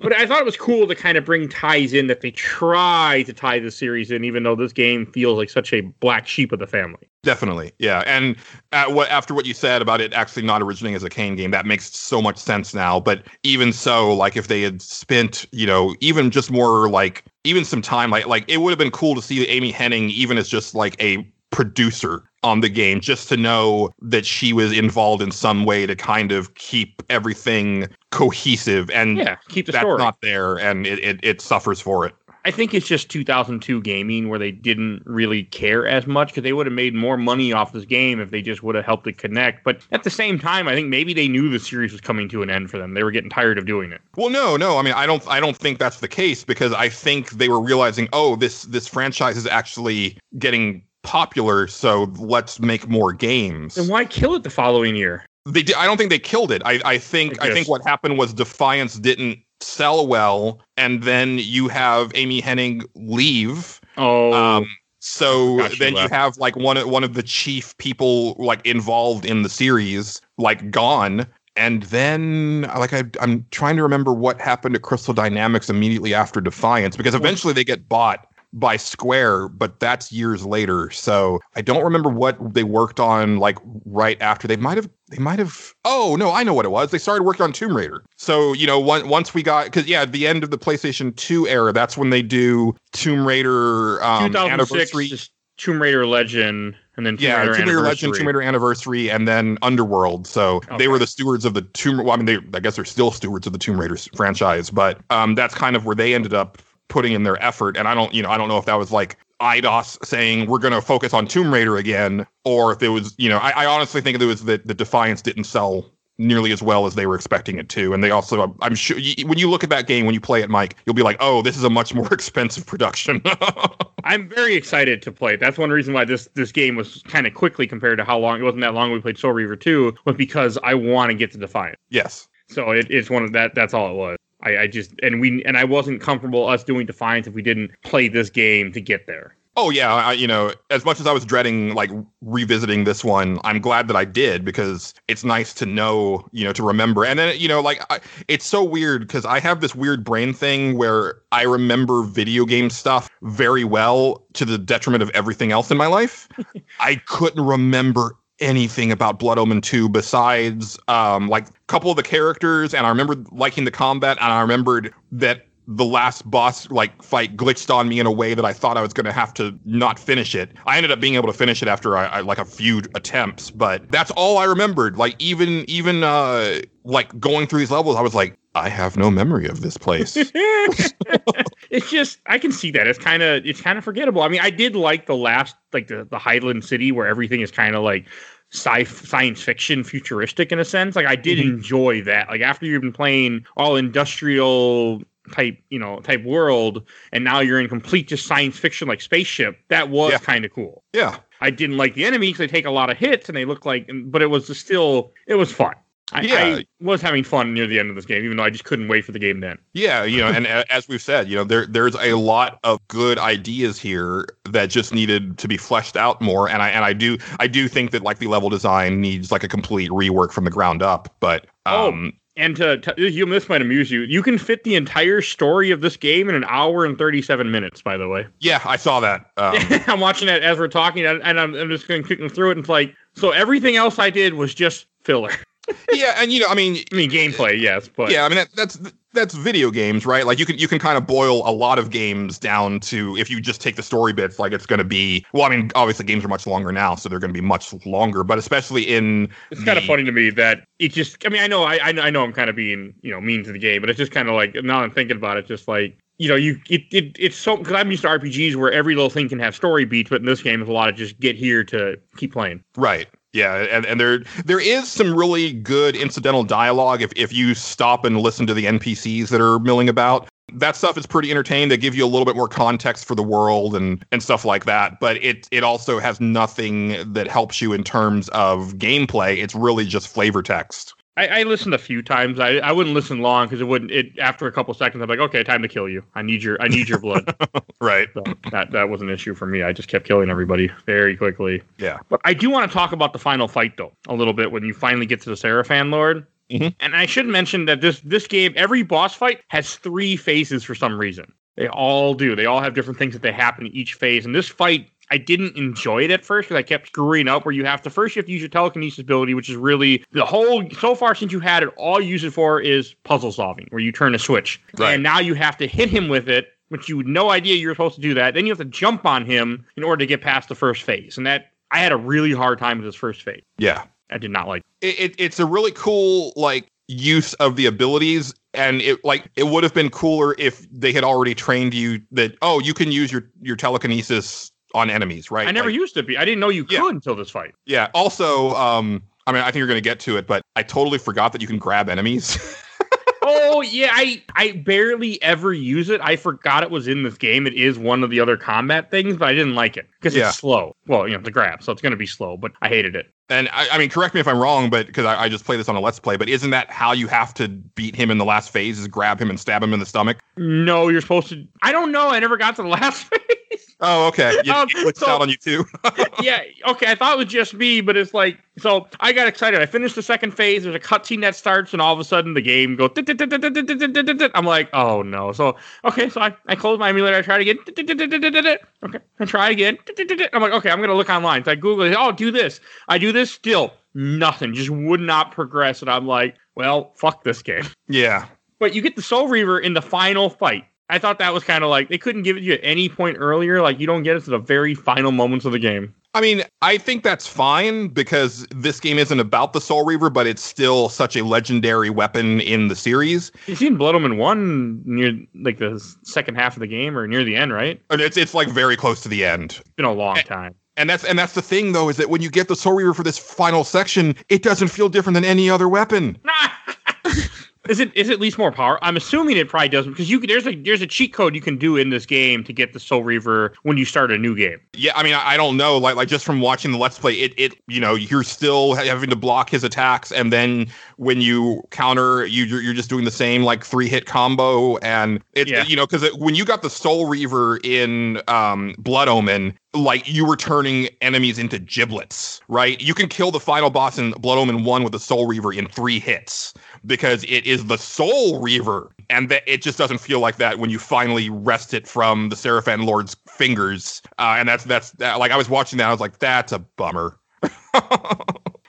Speaker 1: But I thought it was cool to kind of bring ties in that they try to tie the series in, even though this game feels like such a black sheep of the family.
Speaker 2: Definitely, yeah. And at what after what you said about it actually not originating as a Kain game, that makes so much sense now. But even so, like if they had spent, you know, even just more like even some time, like like it would have been cool to see Amy Hennig even as just like a producer on the game, just to know that she was involved in some way to kind of keep everything cohesive. And
Speaker 1: Yeah, keep the
Speaker 2: that's
Speaker 1: story.
Speaker 2: not there, and it, it it suffers for it.
Speaker 1: I think it's just 2002 gaming where they didn't really care as much because they would have made more money off this game if they just would have helped it connect. But at the same time, I think maybe they knew the series was coming to an end for them. They were getting tired of doing it.
Speaker 2: Well, no, no. I mean, I don't. I don't think that's the case because I think they were realizing, oh, this this franchise is actually getting popular, so let's make more games.
Speaker 1: And why kill it the following year?
Speaker 2: They, di- I don't think they killed it. I, I think,
Speaker 1: I
Speaker 2: I think what happened was Defiance didn't sell well, and then you have Amy Hennig leave.
Speaker 1: Oh,
Speaker 2: Um, so then you
Speaker 1: left.
Speaker 2: have like one of one of the chief people like involved in the series like gone. And then, like, I, I'm trying to remember what happened to Crystal Dynamics immediately after Defiance, because eventually they get bought by Square, but that's years later. So I don't remember what they worked on like right after. They might have, they might have. Oh no, I know what it was. They started working on Tomb Raider. So you know, one, once we got, because yeah, at the end of the PlayStation Two era, that's when they do Tomb Raider um,
Speaker 1: 2006
Speaker 2: anniversary.
Speaker 1: Tomb Raider Legend, and then Tomb
Speaker 2: Yeah,
Speaker 1: Raider
Speaker 2: Tomb Raider Legend. Tomb Raider Anniversary, and then Underworld. So they were the stewards of the Tomb. Well, I mean, they I guess they're still stewards of the Tomb Raiders franchise, but um, that's kind of where they ended up putting in their effort. And I don't, you know, I don't know if that was like Eidos saying we're going to focus on Tomb Raider again, or if it was, you know, I, I honestly think it was that the Defiance didn't sell nearly as well as they were expecting it to. And they also, I'm sure, when you look at that game, when you play it, Mike, you'll be like, oh, this is a much more [LAUGHS] expensive production. [LAUGHS]
Speaker 1: I'm very excited to play it. That's one reason why this this game was kind of quickly compared to how long it wasn't that long we played Soul Reaver 2 was because I want to get to Defiant.
Speaker 2: yes.
Speaker 1: So it, it's one of that. That's all it was. I, I just and we and I wasn't comfortable us doing Defiance if we didn't play this game to get there.
Speaker 2: Oh yeah, I, you know, as much as I was dreading like revisiting this one, I'm glad that I did because it's nice to know, you know, to remember. And then you know, like I, it's so weird because I have this weird brain thing where I remember video game stuff very well to the detriment of everything else in my life. [LAUGHS] I couldn't remember anything about Blood Omen 2 besides um like couple of the characters and I remember liking the combat and I remembered that the last boss like fight glitched on me in a way that I thought I was going to have to not finish it. I ended up being able to finish it after I, I like a few attempts, but that's all I remembered. Like even even uh like going through these levels, I was like, I have no memory of this place. [LAUGHS] [LAUGHS]
Speaker 1: it's just I can see that it's kind of it's kind of forgettable. I mean, I did like the last like the the Highland City where everything is kind of like sci science fiction futuristic in a sense. Like I did
Speaker 2: Mhm.
Speaker 1: enjoy that. Like after you've been playing all industrial type you know type world and now you're in complete just science fiction like spaceship that was
Speaker 2: Yeah.
Speaker 1: kind of cool
Speaker 2: yeah.
Speaker 1: i didn't like the enemies they take a lot of hits and they look like but it was still it was fun I,
Speaker 2: Yeah.
Speaker 1: I was having fun near the end of this game even though i just couldn't wait for the game then
Speaker 2: Yeah, you know, and as we've said, you know, there there's a lot of good ideas here that just needed to be fleshed out more. And I and I do I do think that like the level design needs like a complete rework from the ground up. But
Speaker 1: Oh.
Speaker 2: um
Speaker 1: And to, to you, this might amuse you. You can fit the entire story of this game in an hour and thirty-seven minutes. By the way,
Speaker 2: yeah, I saw that. Um, [LAUGHS]
Speaker 1: I'm watching it as we're talking, and and I'm, I'm just going through it, and it's like, so everything else I did was just filler.
Speaker 2: Yeah, and you know, I mean,
Speaker 1: I mean, gameplay, yes, but
Speaker 2: yeah, I mean that, that's that's video games, right? Like you can you can kind of boil a lot of games down to if you just take the story bits, like it's going to be. Well, I mean, obviously games are much longer now, so they're going to be much longer. But especially in
Speaker 1: it's kind of funny to me that it just. I mean, I know, I I know, I know I'm kind of being you know mean to the game, but it's just kind of like now I'm thinking about it, just like you know, you it, it it's so because I'm used to RPGs where every little thing can have story beats, but in this game, it's a lot of just get here to keep playing.
Speaker 2: Right. Yeah, and, and there there is some really good incidental dialogue if, if you stop and listen to the NPCs that are milling about. That stuff is pretty entertaining. They give you a little bit more context for the world and and stuff like that. But it it also has nothing that helps you in terms of gameplay. It's really just flavor text.
Speaker 1: I, I listened a few times. I, I wouldn't listen long because it wouldn't. It after a couple seconds, I'm like, okay, time to kill you. I need your I need your blood. [LAUGHS]
Speaker 2: right.
Speaker 1: So that that was an issue for me. I just kept killing everybody very quickly.
Speaker 2: Yeah.
Speaker 1: But I do want to talk about the final fight though a little bit when you finally get to the Sarafan Lord.
Speaker 2: Mhm.
Speaker 1: And I should mention that this this game, every boss fight has three phases for some reason. They all do. They all have different things that they happen in each phase. And this fight, I didn't enjoy it at first because I kept screwing up. Where you have to first you have to use your telekinesis ability, which is really the whole. So far since you had it, all you use it for is puzzle solving, where you turn a switch,
Speaker 2: Right.
Speaker 1: and now you have to hit him with it. Which you had no idea you were supposed to do that. Then you have to jump on him in order to get past the first phase, and that I had a really hard time with this first phase.
Speaker 2: Yeah.
Speaker 1: I did not like.
Speaker 2: it, it it's a really cool like use of the abilities and it like it would have been cooler if they had already trained you that oh you can use your your telekinesis on enemies right
Speaker 1: I never
Speaker 2: Like,
Speaker 1: used to be. I didn't know you
Speaker 2: Yeah.
Speaker 1: could until this fight.
Speaker 2: yeah also um i mean i think you're going to get to it but i totally forgot that you can grab enemies [LAUGHS]
Speaker 1: oh yeah, I I barely ever use it. I forgot it was in this game. It is one of the other combat things, but I didn't like it because
Speaker 2: Yeah.
Speaker 1: it's slow. Well, you know, the grab, so it's going to be slow. But I hated it.
Speaker 2: And I, I mean correct me if i'm wrong but because I, I just play this on a let's play but isn't that how you have to beat him in the last phase is grab him and stab him in the stomach
Speaker 1: No, you're supposed to. I don't know. I never got to the last phase.
Speaker 2: oh okay you,
Speaker 1: Um,
Speaker 2: it
Speaker 1: so-
Speaker 2: out on you too
Speaker 1: yeah, okay. I thought it was just me, but it's like so. I got excited. I finished the second phase. There's a cutscene that starts, and all of a sudden the game goes. I'm like, oh no. So okay, so I, I close my emulator. I try again. Okay, I try again. I'm like, okay, I'm gonna look online. So I Google it. Oh, do this. I do this. Still nothing. Just would not progress. And I'm like, well, fuck this game.
Speaker 2: yeah
Speaker 1: But you get the Soul Reaver in the final fight. I thought that was kind of like they couldn't give it to you at any point earlier. Like you don't get it to the very final moments of the game.
Speaker 2: I mean, I think that's fine because this game isn't about the Soul Reaver, but it's still such a legendary weapon in the series.
Speaker 1: You've seen Blood Omen one near like the second half of the game or near the end, right?
Speaker 2: And it's it's like very close to the end.
Speaker 1: It's been a long time.
Speaker 2: And that's and that's the thing though, is that when you get the Soul Reaver for this final section, it doesn't feel different than any other weapon. [LAUGHS]
Speaker 1: is it is it at least more power? I'm assuming it probably doesn't because you there's a there's a cheat code you can do in this game to get the Soul Reaver when you start a new game.
Speaker 2: Yeah, I mean, I, I don't know. Like, like just from watching the Let's Play, it, it, you know, you're still having to block his attacks, and then when you counter, you, you're, you're just doing the same like three hit combo, and it,
Speaker 1: Yeah.
Speaker 2: you know, because when you got the Soul Reaver in um, Blood Omen, like you were turning enemies into giblets, right? You can kill the final boss in Blood Omen One with the Soul Reaver in three hits because it is the Soul Reaver, and that it just doesn't feel like that when you finally wrest it from the Sarafan Lord's fingers. Uh, and that's that's that, like I was watching that, I was like, that's a bummer. [LAUGHS]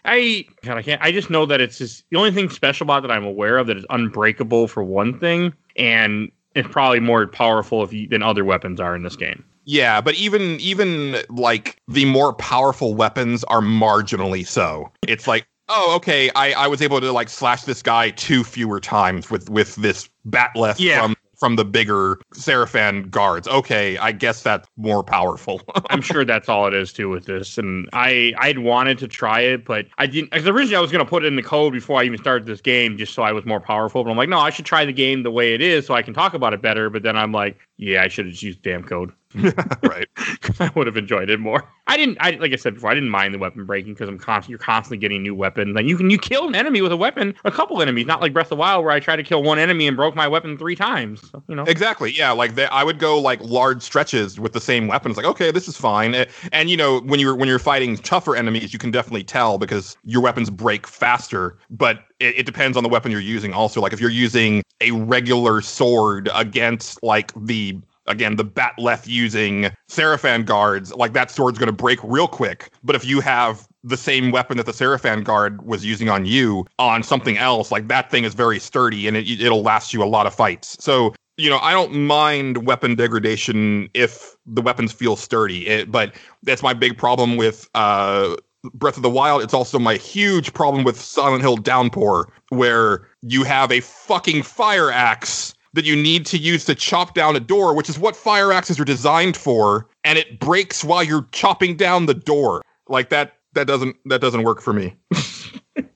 Speaker 1: I God, I can't. I just know that it's just the only thing special about that I'm aware of that is unbreakable for one thing, and it's probably more powerful if you, than other weapons are in this game.
Speaker 2: Yeah, but even even like the more powerful weapons are marginally so. It's like, oh, okay, I, I was able to like slash this guy two fewer times with with this batleth
Speaker 1: Yeah.
Speaker 2: from from the bigger Sarafan guards. Okay, I guess that's more powerful. [LAUGHS]
Speaker 1: I'm sure that's all it is too with this. And I I'd wanted to try it, but I didn't. Because originally I was going to put it in the code before I even started this game, just so I was more powerful. But I'm like, no, I should try the game the way it is, so I can talk about it better. But then I'm like, yeah, I should have just used damn code. [LAUGHS]
Speaker 2: right. [LAUGHS]
Speaker 1: I would have enjoyed it more. I didn't. I like I said before, I didn't mind the weapon breaking because I'm constant. You're constantly getting new weapons, and you can you kill an enemy with a weapon, a couple enemies, not like Breath of the Wild where I tried to kill one enemy and broke my weapon three times. You know,
Speaker 2: Exactly. Yeah. Like they, I would go like large stretches with the same weapons. Like, okay, this is fine. And you know, when you're when you're fighting tougher enemies, you can definitely tell because your weapons break faster. But it, it depends on the weapon you're using. Also, like if you're using a regular sword against like the again the batleth using Sarafan guards, like that sword's going to break real quick. But if you have the same weapon that the Sarafan guard was using on you on something else, like that thing is very sturdy and it, it'll last you a lot of fights. So you know, I don't mind weapon degradation if the weapons feel sturdy, it, but that's my big problem with uh, Breath of the Wild. It's also my huge problem with Silent Hill Downpour, where you have a fucking fire axe that you need to use to chop down a door, which is what fire axes are designed for, and it breaks while you're chopping down the door. Like that that doesn't that doesn't work for me. [LAUGHS]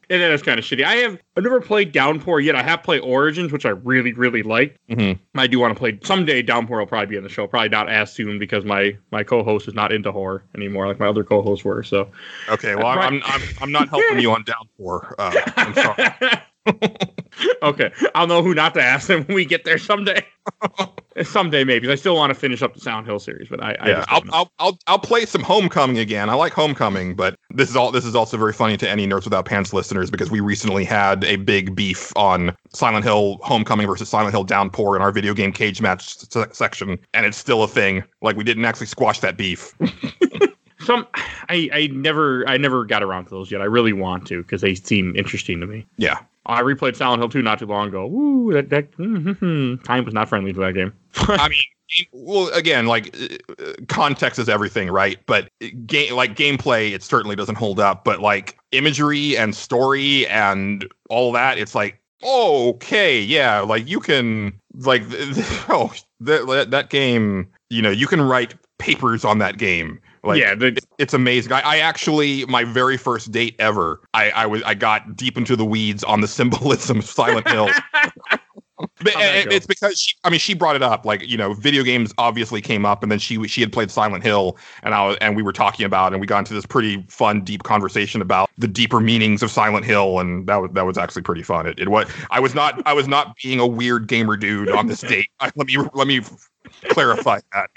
Speaker 1: And that is kind of shitty. I have I've never played Downpour yet. I have played Origins, which I really really like.
Speaker 2: Mhm.
Speaker 1: I do want to play someday. Downpour will probably be on the show. Probably not as soon because my my co-host is not into horror anymore, like my other co-hosts were. So
Speaker 2: Okay, well I'm I'm, I'm, I'm not helping you on [LAUGHS] downpour. Uh, I'm sorry. [LAUGHS] [LAUGHS]
Speaker 1: okay, I'll know who not to ask them when we get there someday. [LAUGHS] someday maybe. I still want to finish up the Silent Hill series, but I, I
Speaker 2: yeah, I'll. I'll I'll I'll play some Homecoming again. I like Homecoming, but this is all this is also very funny to any Nerds Without Pants listeners because we recently had a big beef on Silent Hill Homecoming versus Silent Hill Downpour in our video game cage match se- section, and it's still a thing. Like we didn't actually squash that beef. [LAUGHS]
Speaker 1: some. I I never I never got around to those yet. I really want to because they seem interesting to me.
Speaker 2: Yeah,
Speaker 1: I replayed Silent Hill 2 not too long ago. Ooh, that, time was not friendly to that game. [LAUGHS]
Speaker 2: I mean. Well, again, like uh, context is everything, right? But game, like gameplay, it certainly doesn't hold up. But like imagery and story and all that, it's like okay, yeah, like you can like [LAUGHS] oh that- that game, you know, you can write papers on that game. Like
Speaker 1: yeah, the,
Speaker 2: it's amazing. I, I actually my very first date ever, I I was I got deep into the weeds on the symbolism of Silent Hill. [LAUGHS] But
Speaker 1: How'd that
Speaker 2: and
Speaker 1: go?
Speaker 2: it's because she, I mean she brought it up like you know video games obviously came up and then she she had played Silent Hill and I was, and we were talking about it and we got into this pretty fun deep conversation about the deeper meanings of Silent Hill and that was that was actually pretty fun. It, it was I was not I was not being a weird gamer dude on this [LAUGHS] date. I, let me let me clarify that.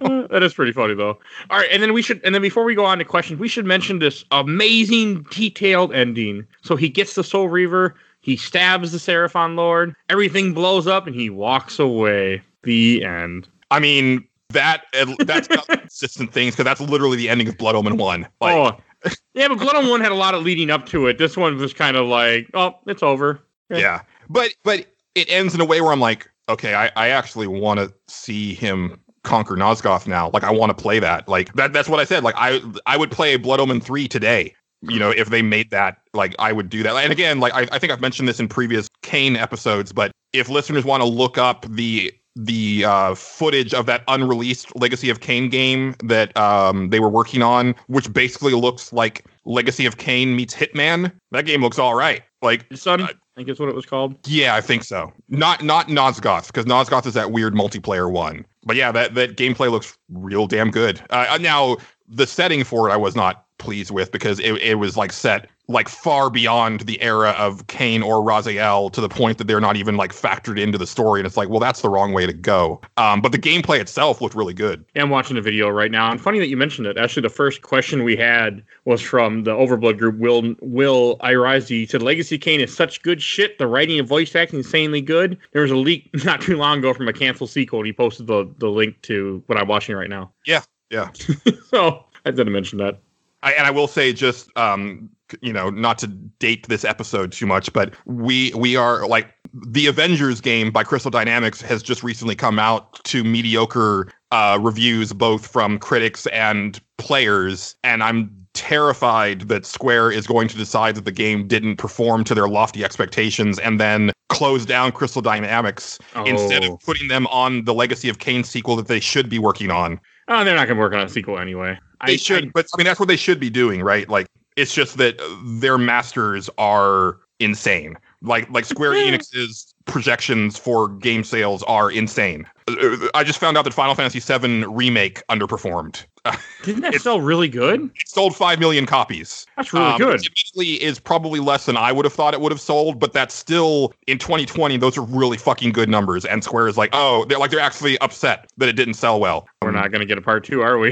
Speaker 1: Uh, [LAUGHS] that is pretty funny though. All right, and then we should, and then before we go on to questions, we should mention this amazing detailed ending. So he gets the Soul Reaver, he stabs the Sarafan Lord, everything blows up, and he walks away. The end.
Speaker 2: I mean that that's [LAUGHS] consistent things because that's literally the ending of Blood Omen One. Like,
Speaker 1: oh, yeah, but Blood Omen One had a lot of leading up to it. This one was kind of like, oh, it's over.
Speaker 2: yeah but but it ends in a way where i'm like okay i, I actually want to see him conquer Nosgoth now like i want to play that like that that's what i said like i i would play blood omen 3 today you know if they made that like i would do that and again like i, I think i've mentioned this in previous Kain episodes but if listeners want to look up the the uh, footage of that unreleased Legacy of Kain game that um, they were working on, which basically looks like Legacy of Kain meets Hitman. That game looks all right. Like
Speaker 1: Son, I think is what it was called.
Speaker 2: yeah, I think so. Not not Nosgoth because Nosgoth is that weird multiplayer one. But yeah, that that gameplay looks real damn good. Uh, now the setting for it I was not pleased with because it it was like set like far beyond the era of Kain or Raziel to the point that they're not even like factored into the story and it's like well that's the wrong way to go. Um, but the gameplay itself looked really good.
Speaker 1: Yeah, I'm watching the video right now. And funny that you mentioned it. Actually, the first question we had was from the Overblood group, Will Will Irazi. Said, Legacy Kain is such good shit. The writing and voice acting is insanely good. There was a leak [LAUGHS] not too long ago from a canceled sequel, and he posted the, the link to what I'm watching right now.
Speaker 2: Yeah, yeah. [LAUGHS]
Speaker 1: so I didn't mention that.
Speaker 2: I, and I will say, just um, you know, not to date this episode too much, but we we are like the Avengers game by Crystal Dynamics has just recently come out to mediocre uh, reviews, both from critics and players, and I'm terrified that Square is going to decide that the game didn't perform to their lofty expectations and then close down Crystal Dynamics instead
Speaker 1: Oh.
Speaker 2: of putting them on the Legacy of Kain sequel that they should be working on.
Speaker 1: Oh, they're not going to work on a sequel anyway.
Speaker 2: They
Speaker 1: I
Speaker 2: should, but I mean that's what they should be doing, right? Like it's just that uh, their masters are insane. Like like Square Enix's projections for game sales are insane. Uh, I just found out that Final Fantasy VII remake underperformed. [LAUGHS]
Speaker 1: Didn't that
Speaker 2: it's-
Speaker 1: sell really good?
Speaker 2: It sold five million copies.
Speaker 1: That's really
Speaker 2: Um,
Speaker 1: good.
Speaker 2: Admittedly is probably less than I would have thought it would have sold, but that's still in 2020. Those are really fucking good numbers. And Square is like, oh, they're like they're actually upset that it didn't sell well.
Speaker 1: We're not going to get a part two, are we?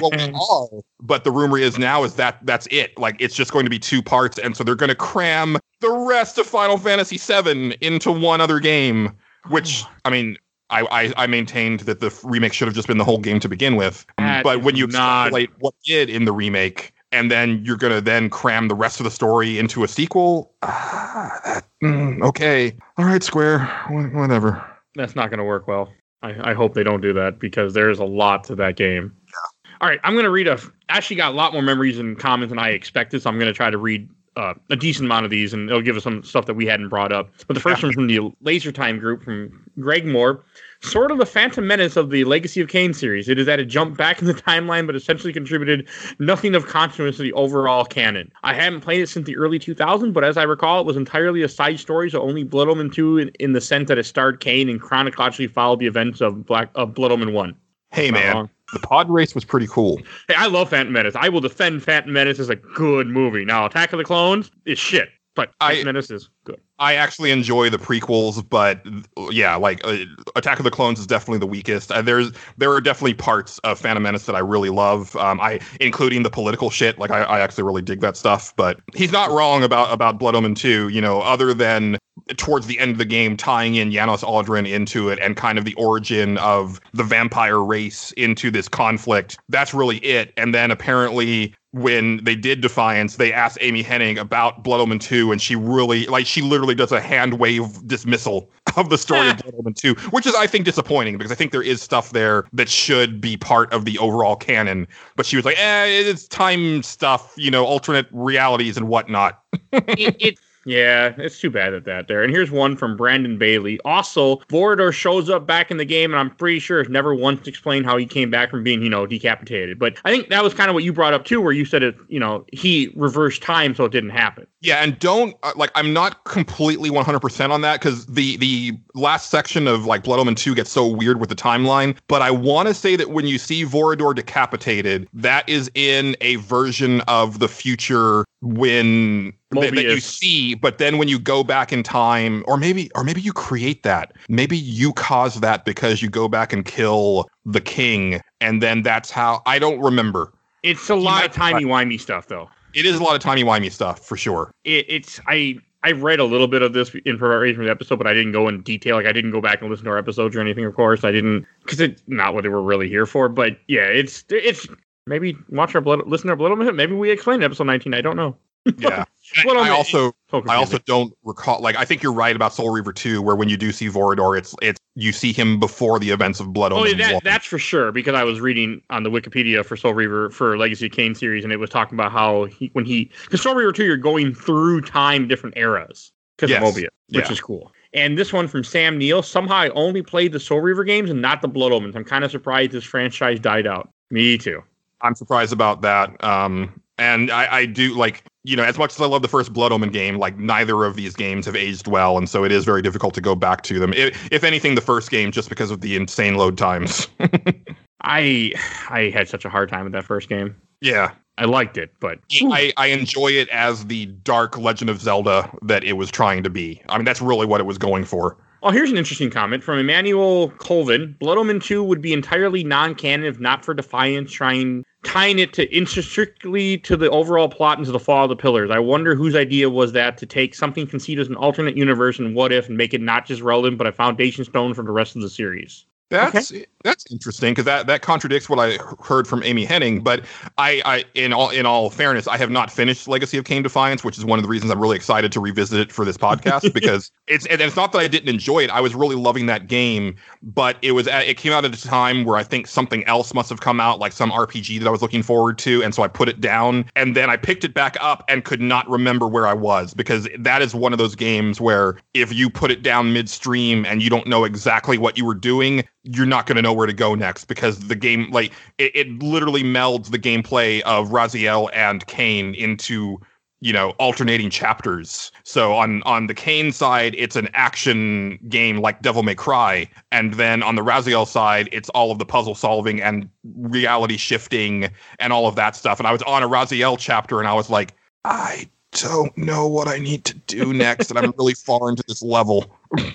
Speaker 2: well, we [LAUGHS] are. But the rumor is now is that that's it. Like it's just going to be two parts, and so they're going to cram the rest of Final Fantasy VII into one other game. Which I mean, I I, I maintained that the remake should have just been the whole game to begin with.
Speaker 1: That
Speaker 2: but when you
Speaker 1: not-
Speaker 2: extrapolate what did in the remake, and then you're going to then cram the rest of the story into a sequel. Ah, that, mm, okay, all right, Square, wh- whatever.
Speaker 1: That's not going to work well. I, I hope they don't do that because there's a lot to that game. Yeah. All right, I'm going to read a. Actually, got a lot more memories and comments than I expected, so I'm going to try to read uh, a decent amount of these, and it'll give us some stuff that we hadn't brought up. But the first
Speaker 2: Yeah.
Speaker 1: one from the Laser Time group from Greg Moore, sort of the Phantom Menace of the Legacy of Kain series. It is that it jumped back in the [LAUGHS] timeline, but essentially contributed nothing of consequence to the overall canon. I haven't played it since the early 2000s, but as I recall, it was entirely a side story, so only Blood Omen 2 in, in the sense that it starred Kain and chronologically followed the events of Black of Blood Omen 1.
Speaker 2: Hey, man.
Speaker 1: wrong.
Speaker 2: The pod race was pretty cool.
Speaker 1: Hey, I love Phantom Menace. I will defend Phantom Menace as a good movie. Now, Attack of the Clones is shit, but
Speaker 2: I-
Speaker 1: Phantom Menace is good.
Speaker 2: I actually enjoy the prequels, but yeah, like uh, Attack of the Clones is definitely the weakest. Uh, there's there are definitely parts of Phantom Menace that I really love. Um, I including the political shit. Like I, I actually really dig that stuff. But he's not wrong about about Blood Omen 2. You know, other than towards the end of the game tying in Janos Audron into it and kind of the origin of the vampire race into this conflict. That's really it. And then apparently when they did Defiance, they asked Amy Hennig about Blood Omen 2, and she really, like, she literally does a hand wave dismissal of the story of [LAUGHS] Blood Omen 2, which is, I think, disappointing because I think there is stuff there that should be part of the overall canon. But she was like, eh, it's time stuff, you know, alternate realities and whatnot. [LAUGHS]
Speaker 1: it, it yeah, it's too bad at that there. And here's one from Brandon Bailey. Also, Vorador shows up back in the game, and I'm pretty sure has never once explained how he came back from being, you know, decapitated. But I think that was kind of what you brought up too, where you said it, you know, he reversed time so it didn't happen.
Speaker 2: Yeah, and don't uh, like I'm not completely 100% on that cuz the the last section of like Blood Omen 2 gets so weird with the timeline, but I want to say that when you see Vorador decapitated, that is in a version of the future when that, that you see, but then when you go back in time or maybe or maybe you create that. Maybe you cause that because you go back and kill the king and then that's how I don't remember.
Speaker 1: It's a lot
Speaker 2: might-
Speaker 1: of timey wimey stuff, though.
Speaker 2: It is a lot of timey-wimey stuff for sure.
Speaker 1: It, it's I. I read a little bit of this in preparation for the episode, but I didn't go in detail. Like I didn't go back and listen to our episodes or anything. Of course, I didn't because it's not what they were really here for. But yeah, it's it's maybe watch our blood, listen to our blood. Maybe we explain episode nineteen. I don't know.
Speaker 2: Yeah. [LAUGHS]
Speaker 1: Blood
Speaker 2: I
Speaker 1: Omen-
Speaker 2: also
Speaker 1: So
Speaker 2: I also don't recall. Like, I think you're right about Soul Reaver 2, where when you do see Vorador, it's it's you see him before the events of Blood
Speaker 1: Oh,
Speaker 2: Omen.
Speaker 1: yeah, that, that's for sure because I was reading on the Wikipedia for Soul Reaver for Legacy of Kain series, and it was talking about how he when he because Soul Reaver two, you're going through time, different eras because
Speaker 2: Yes.
Speaker 1: of Moebius, which
Speaker 2: Yeah.
Speaker 1: is cool. And this one from Sam Neill. Somehow I only played the Soul Reaver games and not the Blood Omens. I'm kind of surprised this franchise died out. Me too.
Speaker 2: I'm surprised about that. Um, and I, I do like you know as much as I love the first Blood Omen game, like neither of these games have aged well, and so it is very difficult to go back to them. If, if anything, the first game just because of the insane load times. [LAUGHS]
Speaker 1: I I had such a hard time with that first game.
Speaker 2: yeah.
Speaker 1: I liked it, but
Speaker 2: I, I enjoy it as the dark Legend of Zelda that it was trying to be. I mean, that's really what it was going for.
Speaker 1: Oh, here's an interesting comment from Emmanuel Colvin. Blood Omen 2 would be entirely non-canon if not for Defiance trying tying it to intricately to the overall plot and to the fall of the pillars. I wonder whose idea was that to take something conceived as an alternate universe and what if and make it not just relevant but a foundation stone for the rest of the series.
Speaker 2: That's that's interesting because that, that contradicts what I heard from Amy Hennig. But I, I in all in all fairness, I have not finished Legacy of Kain Defiance, which is one of the reasons I'm really excited to revisit it for this podcast [LAUGHS] because it's and it's not that I didn't enjoy it. I was really loving that game, but it was at, it came out at a time where I think something else must have come out, like some RPG that I was looking forward to, and so I put it down, and then I picked it back up and could not remember where I was because that is one of those games where if you put it down midstream and you don't know exactly what you were doing, you're not going to know where to go next because the game like it, it literally melds the gameplay of Raziel and Kain into you know alternating chapters. So on on the Kain side it's an action game like Devil May Cry and then on the Raziel side it's all of the puzzle solving and reality shifting and all of that stuff. And I was on a Raziel chapter and I was like I don't know what I need to do next and I'm really far into this level. [LAUGHS]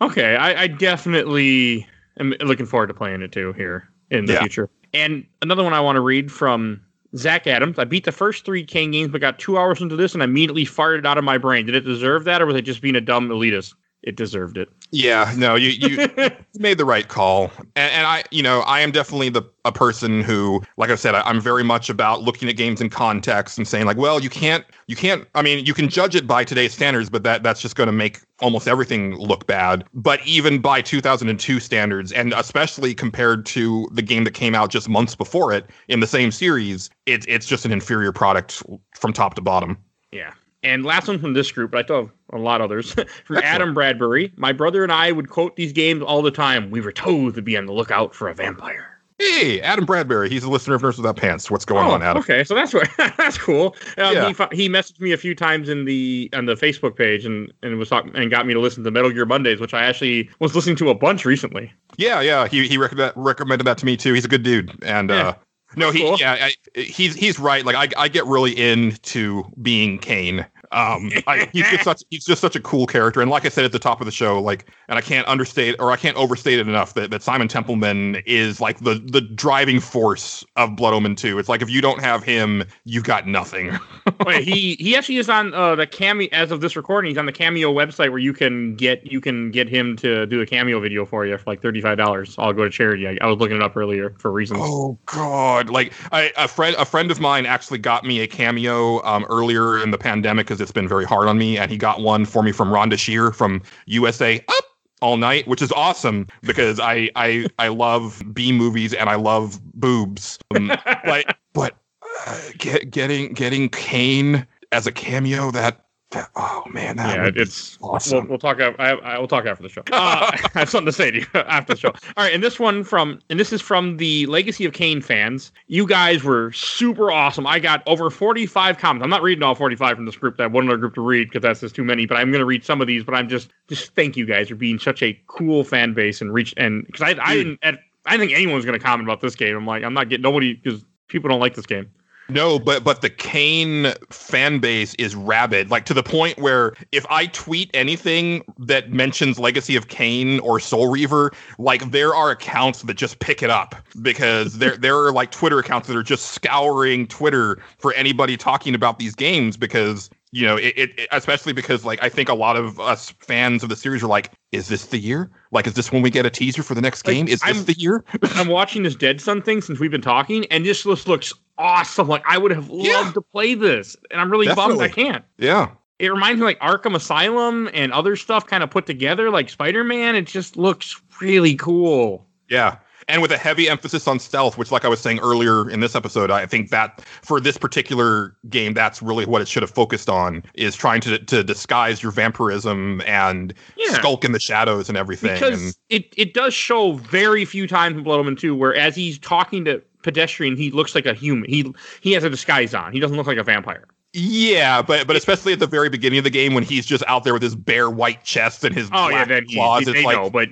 Speaker 1: Okay, I, I definitely am looking forward to playing it too here in the
Speaker 2: Yeah.
Speaker 1: future. And another one I want to read from Zach Adams. I beat the first three Kain games, but got two hours into this and immediately fired it out of my brain. Did it deserve that, or was it just being a dumb elitist? It deserved it.
Speaker 2: Yeah, no, you [LAUGHS] you made the right call, and, and I, you know, I am definitely the a person who, like I said, I, I'm very much about looking at games in context and saying like, well, you can't, you can't. I mean, you can judge it by today's standards, but that that's just going to make almost everything look bad. But even by 2002 standards, and especially compared to the game that came out just months before it in the same series, it's it's just an inferior product from top to bottom.
Speaker 1: Yeah. And last one from this group, but I still have a lot others. [LAUGHS] from Adam Bradbury. My brother and I would quote these games all the time. We were told to be on the lookout for a vampire.
Speaker 2: Hey, Adam Bradbury. He's a listener of Nerds Without Pants. What's going on, Adam?
Speaker 1: Oh, Okay, so that's what [LAUGHS] that's cool. Um,
Speaker 2: Yeah.
Speaker 1: he, he messaged me a few times in the on the Facebook page and and was talking and got me to listen to Metal Gear Mondays, which I actually was listening to a bunch recently.
Speaker 2: Yeah, yeah. He he recommended recommended that to me too. He's a good dude, and
Speaker 1: Yeah.
Speaker 2: uh, no, he
Speaker 1: Cool.
Speaker 2: yeah, I, he's he's right. Like I I get really into being Kain. Um, I, he's just such he's just such a cool character, and like I said at the top of the show, like, and I can't understate or I can't overstate it enough that, that Simon Templeman is like the the driving force of Blood Omen 2. It's like if you don't have him, you've got nothing. [LAUGHS]
Speaker 1: Wait, he he actually is on uh, the cameo as of this recording. He's on the cameo website where you can get you can get him to do a cameo video for you for like thirty five dollars. I'll go to charity. I, I was looking it up earlier for reasons.
Speaker 2: Oh God! Like I, a friend, a friend of mine actually got me a cameo um, earlier in the pandemic because it's been very hard on me, and he got one for me from Rhonda Shear from USA Up All Night, which is awesome because I I I love B movies and I love boobs. Um, [LAUGHS] but but uh, get, getting getting Kain as a cameo that. That oh man, that
Speaker 1: yeah, it's
Speaker 2: awesome.
Speaker 1: We'll, we'll talk. I, I will talk after the show. Uh, [LAUGHS] I have something to say to you [LAUGHS] after the show. All right, and this one from and this is from the Legacy of Kain fans. You guys were super awesome. I got over forty five comments. I'm not reading all forty five from this group. That one other group to read because that's just too many. But I'm going to read some of these. But I'm just just thank you guys for being such a cool fan base and reach and because I I didn't at, I didn't think anyone was going to comment about this game. I'm like I'm not getting nobody because people don't like this game.
Speaker 2: No, but but the Kain fan base is rabid, like to the point where if I tweet anything that mentions Legacy of Kain or Soul Reaver, like there are accounts that just pick it up because there [LAUGHS] there are like Twitter accounts that are just scouring Twitter for anybody talking about these games because you know it, it especially because like I think a lot of us fans of the series are like, is this the year? Like, is this when we get a teaser for the next
Speaker 1: Like,
Speaker 2: game? Is this
Speaker 1: I'm-
Speaker 2: the year? [LAUGHS]
Speaker 1: I'm watching this Dead Sun thing since we've been talking, and this just looks awesome. Like I would have loved
Speaker 2: Yeah.
Speaker 1: to play this, and I'm really bummed I can't.
Speaker 2: yeah.
Speaker 1: It reminds me like Arkham Asylum and other stuff kind of put together, like Spider Man. It just looks really cool.
Speaker 2: Yeah. And with a heavy emphasis on stealth, which, like I was saying earlier in this episode, I think that for this particular game, that's really what it should have focused on is trying to to disguise your vampirism and
Speaker 1: Yeah.
Speaker 2: skulk in the shadows and everything.
Speaker 1: Because
Speaker 2: and
Speaker 1: it, it does show very few times in Blood Omen 2 where as he's talking to pedestrian, he looks like a human. He he has a disguise on. He doesn't look like a vampire.
Speaker 2: yeah, but but especially at the very beginning of the game when he's just out there with his bare white chest and his
Speaker 1: Oh yeah,
Speaker 2: black
Speaker 1: then he,
Speaker 2: claws,
Speaker 1: they
Speaker 2: it's like
Speaker 1: know, but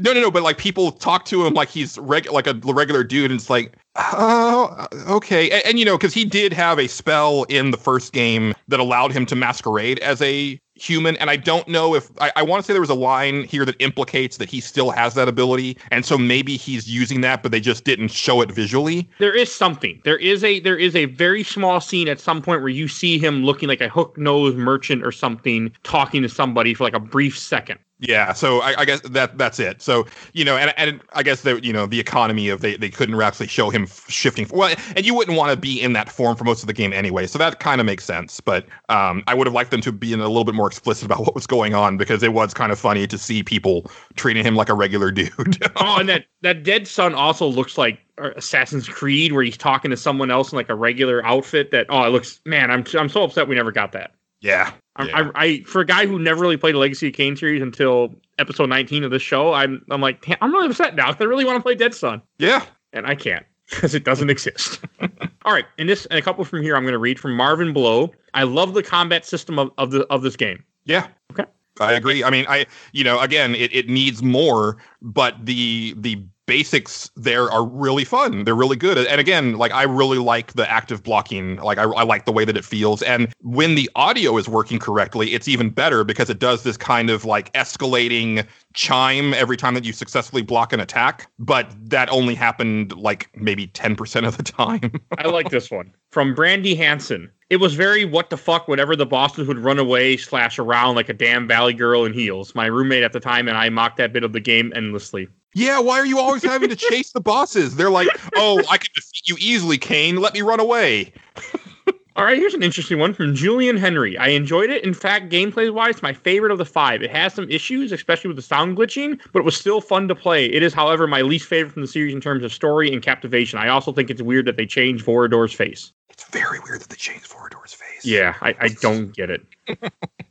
Speaker 2: No, no, no. But like people talk to him like he's reg- like a regular dude, and it's like, oh, okay. And, and you know, because he did have a spell in the first game that allowed him to masquerade as a human. And I don't know if I, I want to say there was a line here that implicates that he still has that ability, and so maybe he's using that, but they just didn't show it visually.
Speaker 1: there is something. There is a there is a very small scene at some point where you see him looking like a hook nosed merchant or something, talking to somebody for like a brief second.
Speaker 2: Yeah, so I, I guess that that's it. So you know, and and I guess that you know the economy of they they couldn't actually show him shifting. Well, and you wouldn't want to be in that form for most of the game anyway, so that kind of makes sense. But um, I would have liked them to be in a little bit more explicit about [LAUGHS] what was going on because it was kind of funny to see people treating him like a regular [LAUGHS] dude. [LAUGHS]
Speaker 1: Oh, and that that dead sun also looks like Assassin's Creed, where he's talking to someone else in like a regular outfit. That oh, it looks man, I'm I'm so upset we never got that.
Speaker 2: yeah, Yeah.
Speaker 1: I, I for a guy who never really played a Legacy of Kain series until episode 19 of the show, I'm I'm like I'm really upset now because I really want to play Dead Sun
Speaker 2: yeah.
Speaker 1: and I can't because it doesn't exist. [LAUGHS] All right, and this and a couple from here I'm going to read from Marvin Blow. I love the combat system of, of the of this game.
Speaker 2: Yeah.
Speaker 1: Okay.
Speaker 2: I agree. I mean, I you know, again, it, it needs more, but the the basics there are really fun. They're really good. And again, like I really like the active blocking. Like I, I like the way that it feels. And when the audio is working correctly, it's even better because it does this kind of like escalating chime every time that you successfully block an attack. But that only happened like maybe 10% of the [LAUGHS] time.
Speaker 1: I like this one from Brandy Hansen. It was very what the fuck whenever the bosses would run away slash around like a damn valley girl in heels. My roommate at the time and I mocked that bit of the game endlessly.
Speaker 2: Yeah, why are you always having to chase the bosses? They're like, oh, I can defeat you easily, Kain. Let me run away. [LAUGHS]
Speaker 1: All right, here's an interesting one from Julian Henry. I enjoyed it. In fact, gameplay wise, it's my favorite of the five. It has some issues, especially with the sound glitching, but it was still fun to play. It is, however, my least favorite from the series in terms of story and captivation. I also think it's weird that they changed Vorador's face.
Speaker 2: It's very weird that they changed Vorador's face.
Speaker 1: Yeah, I, I don't get it. [LAUGHS]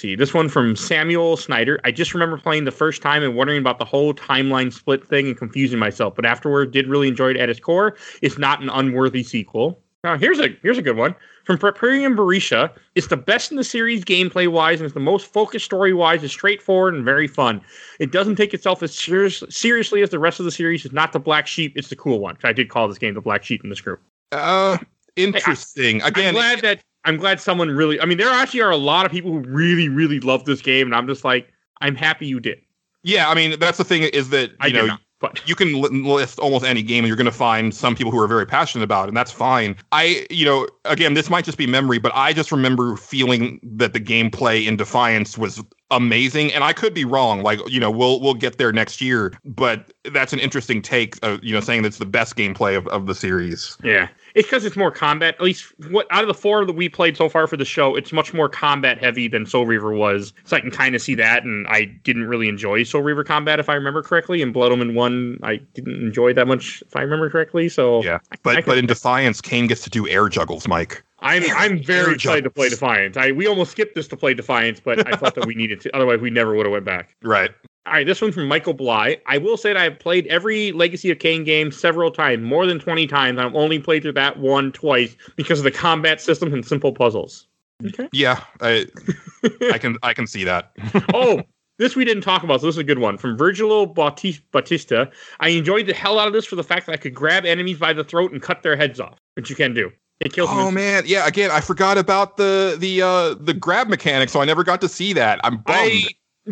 Speaker 1: See. This one from Samuel Snyder. I just remember playing the first time and wondering about the whole timeline split thing and confusing myself, but afterward did really enjoy it at its core. It's not an unworthy sequel. Now here's a here's a good one from Preparium Barisha. It's the best in the series gameplay wise, and it's the most focused story wise. It's straightforward and very fun. It doesn't take itself as serious, seriously as the rest of the series. It's not the black sheep. It's the cool one. I did call this game the black sheep in this group.
Speaker 2: Uh, interesting. Again,
Speaker 1: I'm glad that I'm glad someone really. I mean, there actually are a lot of people who really, really love this game, and I'm just like, I'm happy you did.
Speaker 2: yeah. I mean, that's the thing is that you
Speaker 1: I
Speaker 2: know
Speaker 1: not, but
Speaker 2: you can list almost any game and you're going to find some people who are very passionate about it and that's fine i you know again this might just be memory but i just remember feeling that the gameplay in defiance was amazing and i could be wrong like you know we'll we'll get there next year but that's an interesting take uh, you know saying that's the best gameplay of, of the series
Speaker 1: yeah, it's because it's more combat. At least what out of the four that we played so far for the show, it's much more combat heavy than Soul Reaver was. So I can kind of see that, and I didn't really enjoy Soul Reaver combat if I remember correctly. And Blood Omen One, I didn't enjoy that much if I remember correctly. So
Speaker 2: yeah
Speaker 1: I
Speaker 2: but
Speaker 1: can-
Speaker 2: but in defiance kain gets to do air juggles mike
Speaker 1: I'm I'm very
Speaker 2: air
Speaker 1: excited to play. Defiance. I we almost skipped this to play Defiance, but I thought that we [LAUGHS] needed to. Otherwise, we never would have went back.
Speaker 2: right
Speaker 1: All right, this one from Michael Bly. I will say that I've played every Legacy of Kain game several times, more than 20 times. I've only played through that one twice because of the combat system and simple puzzles. Okay.
Speaker 2: yeah i [LAUGHS] i can i can see that [LAUGHS]
Speaker 1: oh, this we didn't talk about, so this is a good one. From Virgilio Bautis- Bautista. I enjoyed the hell out of this for the fact that I could grab enemies by the throat and cut their heads off, which you can do. It kills
Speaker 2: Oh man, yeah. Again, I forgot about the the uh the grab mechanic, so I never got to see that. I'm bummed.
Speaker 1: I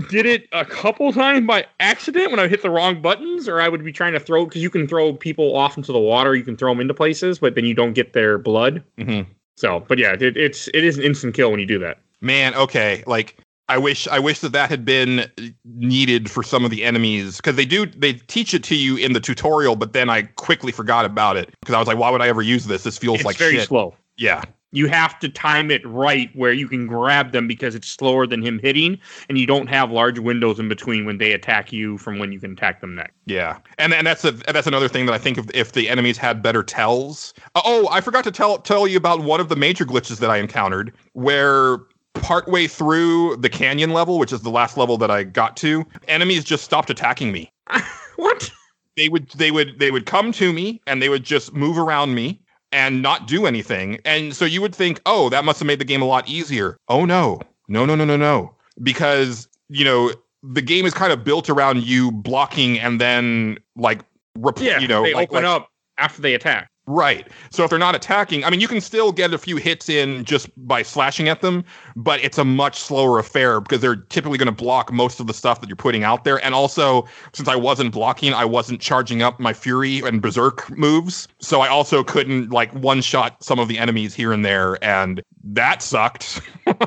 Speaker 1: did it a couple times by accident when I hit the wrong buttons, or I would be trying to throw because you can throw people off into the water, you can throw them into places, but then you don't get their blood.
Speaker 2: Mhm.
Speaker 1: So, but yeah, it, it's it is an instant kill when you do that.
Speaker 2: Man, okay. Like I wish I wish that that had been needed for some of the enemies because they do they teach it to you in the tutorial, but then I quickly forgot about it because I was like, why would I ever use this? This feels
Speaker 1: It's
Speaker 2: like
Speaker 1: very
Speaker 2: shit.
Speaker 1: slow.
Speaker 2: Yeah.
Speaker 1: You have to time it right where you can grab them because it's slower than him hitting, and you don't have large windows in between when they attack you from when you can attack them next.
Speaker 2: Yeah, and and that's a that's another thing that I think if, if the enemies had better tells. Uh, oh, I forgot to tell tell you about one of the major glitches that I encountered, where partway through the canyon level, which is the last level that I got to, enemies just stopped attacking me. [LAUGHS]
Speaker 1: What?
Speaker 2: They would they would they would come to me and they would just move around me and not do anything. And so you would think, oh, that must have made the game a lot easier. Oh no, no, no, no, no, no, because you know the game is kind of built around you blocking and then like rep-
Speaker 1: Yeah,
Speaker 2: you know
Speaker 1: they
Speaker 2: like,
Speaker 1: open
Speaker 2: like-
Speaker 1: up after they attack.
Speaker 2: Right. So if they're not attacking, I mean, you can still get a few hits in just by slashing at them, but it's a much slower affair because they're typically going to block most of the stuff that you're putting out there. And also, since I wasn't blocking, I wasn't charging up my Fury and Berserk moves. So I also couldn't like one shot some of the enemies here and there. And that sucked. [LAUGHS]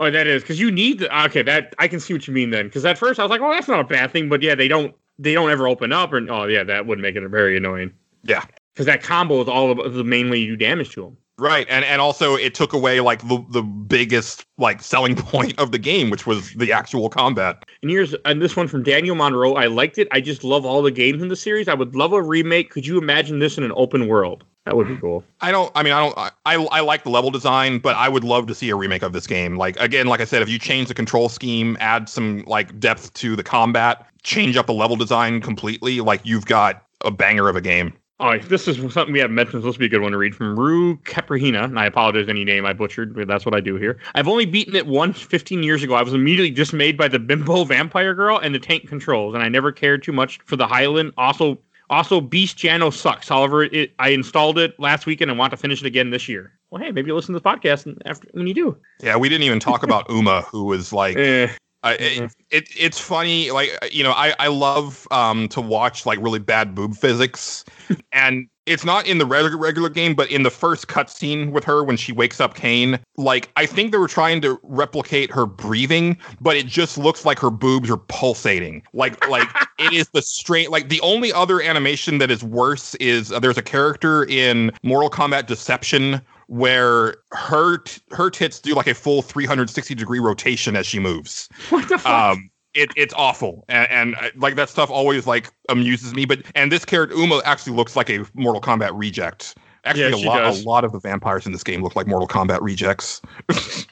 Speaker 1: Oh, that is because you need the okay. That I can see what you mean then. Because at first I was like, oh, that's not a bad thing, but yeah, they don't they don't ever open up, And oh yeah, that would make it very annoying.
Speaker 2: Yeah.
Speaker 1: Because that combo is all of the main way you do damage to them.
Speaker 2: right. And and also it took away like the, the biggest like selling [LAUGHS] point of the game, which was the actual combat.
Speaker 1: And here's and this one from Daniel Monroe. I liked it. I just love all the games in the series. I would love a remake. Could you imagine this in an open world? That would be mm-hmm. cool.
Speaker 2: I don't. I mean, I don't. I, I I like the level design, but I would love to see a remake of this game. Like again, like I said, if you change the control scheme, add some like depth to the combat, change up the level design completely, like you've got a banger of a game.
Speaker 1: Oh, this is something we haven't mentioned. So this will be a good one to read from Rue Caprahina. And I apologize any name I butchered, but that's what I do here. I've only beaten it once 15 years ago. I was immediately dismayed by the bimbo [LAUGHS] vampire girl and the tank controls, and I never cared too much for the Hylden. Also, also Beast Janos sucks. However, it, I installed it last weekend and want to finish it again this year. Well, hey, maybe listen to the podcast and after when you do.
Speaker 2: Yeah, we didn't even talk about [LAUGHS] Umah, who was like
Speaker 1: Eh,
Speaker 2: Uh, it, it it's funny, like you know, I I love um to watch like really bad boob physics, [LAUGHS] and it's not in the regular regular game, but in the first cutscene with her when she wakes up Kain, like I think they were trying to replicate her breathing, but it just looks like her boobs are pulsating, like like [LAUGHS] it is the straight. Like the only other animation that is worse is uh, there's a character in Mortal Kombat Deception where her t- her tits do like a full 360 degree rotation as she moves.
Speaker 1: what the fuck?
Speaker 2: Um, it, it's awful, and, and uh, like that stuff always like amuses me. But and this character Umah actually looks like a Mortal Kombat reject, Actually,
Speaker 1: Yeah,
Speaker 2: a lot
Speaker 1: does.
Speaker 2: a lot of the vampires in this game look like Mortal Kombat rejects.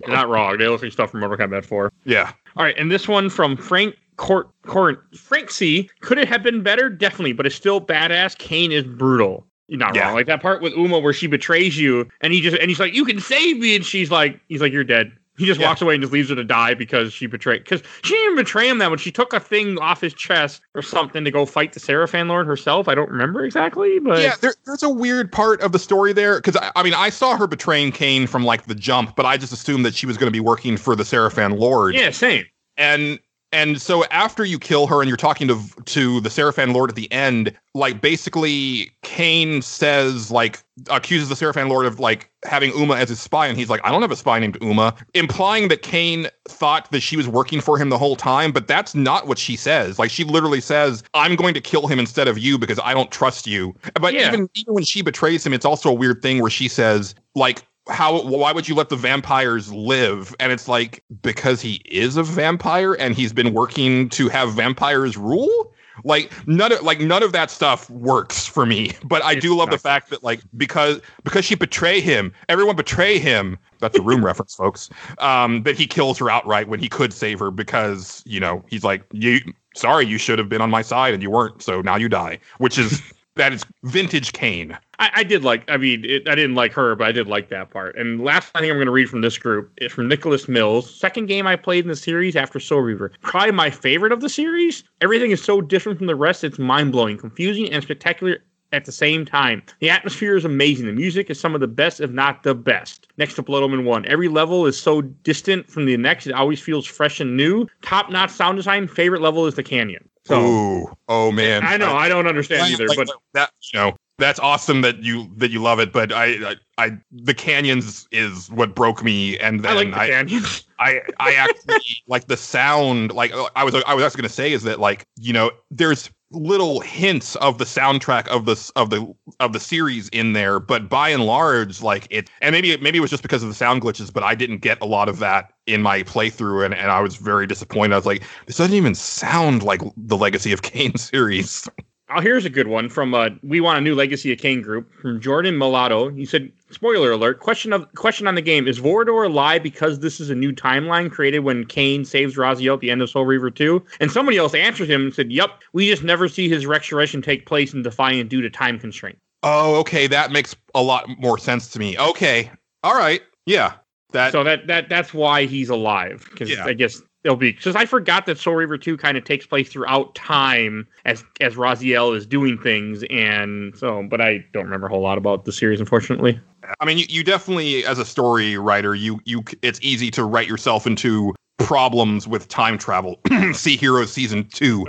Speaker 1: You're not wrong. They look like stuff from Mortal Kombat 4.
Speaker 2: yeah.
Speaker 1: All right, and this one from Frank Court, Court Frank C. Could it have been better? Definitely, but it's still badass. Kain is brutal. You're not
Speaker 2: Yeah.
Speaker 1: wrong. Like that part with Umah where she betrays you, and he just and he's like, "You can save me," and she's like, "He's like, you're dead." He just
Speaker 2: Yeah.
Speaker 1: walks away and just leaves her to die because she betrayed. Because she didn't even betray him that when she took a thing off his chest or something to go fight the Sarafan Lord herself. I don't remember exactly, but
Speaker 2: yeah, there, there's a weird part of the story there because I, I mean I saw her betraying Kain from like the jump, but I just assumed that she was going to be working for the Sarafan Lord.
Speaker 1: yeah, same.
Speaker 2: and and so after you kill her and you're talking to to the Sarafan Lord at the end, like basically Kain says like accuses the Sarafan Lord of like having Umah as his spy, and he's like, I don't have a spy named Umah, implying that Kain thought that she was working for him the whole time, but that's not what she says. Like she literally says, I'm going to kill him instead of you because I don't trust you. But
Speaker 1: Yeah.
Speaker 2: even even when she betrays him, it's also a weird thing where she says, like, how why would you let the vampires live? And it's like because he is a vampire and he's been working to have vampires rule? Like none of like none of that stuff works for me but i do love the fact that like because because she betray him everyone betray him. That's a room [LAUGHS] reference folks. Um that he kills her outright when he could save her because you know he's like you sorry you should have been on my side and you weren't so now you die which is that is vintage kain
Speaker 1: I, I did like. I mean, it, I didn't like her, but I did like that part. And last thing I'm going to read from this group is from Nicholas Mills. Second game I played in the series after Soul Reaver. Probably my favorite of the series. Everything is so different from the rest. It's mind blowing, confusing, and spectacular at the same time. The atmosphere is amazing. The music is some of the best, if not the best. Next to Blood Omen 1. Every level is so distant from the next, it always feels fresh and new. Top notch sound design. Favorite level is the canyon. So
Speaker 2: Ooh, oh man.
Speaker 1: I know, I don't understand
Speaker 2: Like-
Speaker 1: either,
Speaker 2: like,
Speaker 1: but
Speaker 2: that you know that's awesome that you that you love it but I, I i the canyons is what broke me and then I
Speaker 1: like the
Speaker 2: i
Speaker 1: canyons.
Speaker 2: i i actually like the sound like i was i was actually going to say is that like you know there's little hints of the soundtrack of this of the of the series in there but by and large like it and maybe maybe it was just because of the sound glitches but i didn't get a lot of that in my playthrough and, and i was very disappointed i was like this doesn't even sound like the legacy of kain [LAUGHS] series
Speaker 1: Oh, here's a good one from uh, we want a new Legacy of Kain group from Jordan Mulatto. He said, "Spoiler alert! Question of question on the game: Is Vorador alive because this is a new timeline created when Kain saves Raziel at the end of Soul Reaver 2?" And somebody else answered him and said, "Yep, we just never see his restoration take place in Defiant due to time constraint."
Speaker 2: Oh, okay, that makes a lot more sense to me. Okay, all right, yeah, that
Speaker 1: so that that that's why he's alive because
Speaker 2: Yeah.
Speaker 1: I guess it'll be because I forgot that Soul Reaver 2 kind of takes place throughout time as as Raziel is doing things, and so but I don't remember a whole lot about the series, unfortunately.
Speaker 2: I mean, you, you definitely, as a story writer, you you it's easy to write yourself into problems with time travel. [CLEARS THROAT] See Heroes season two,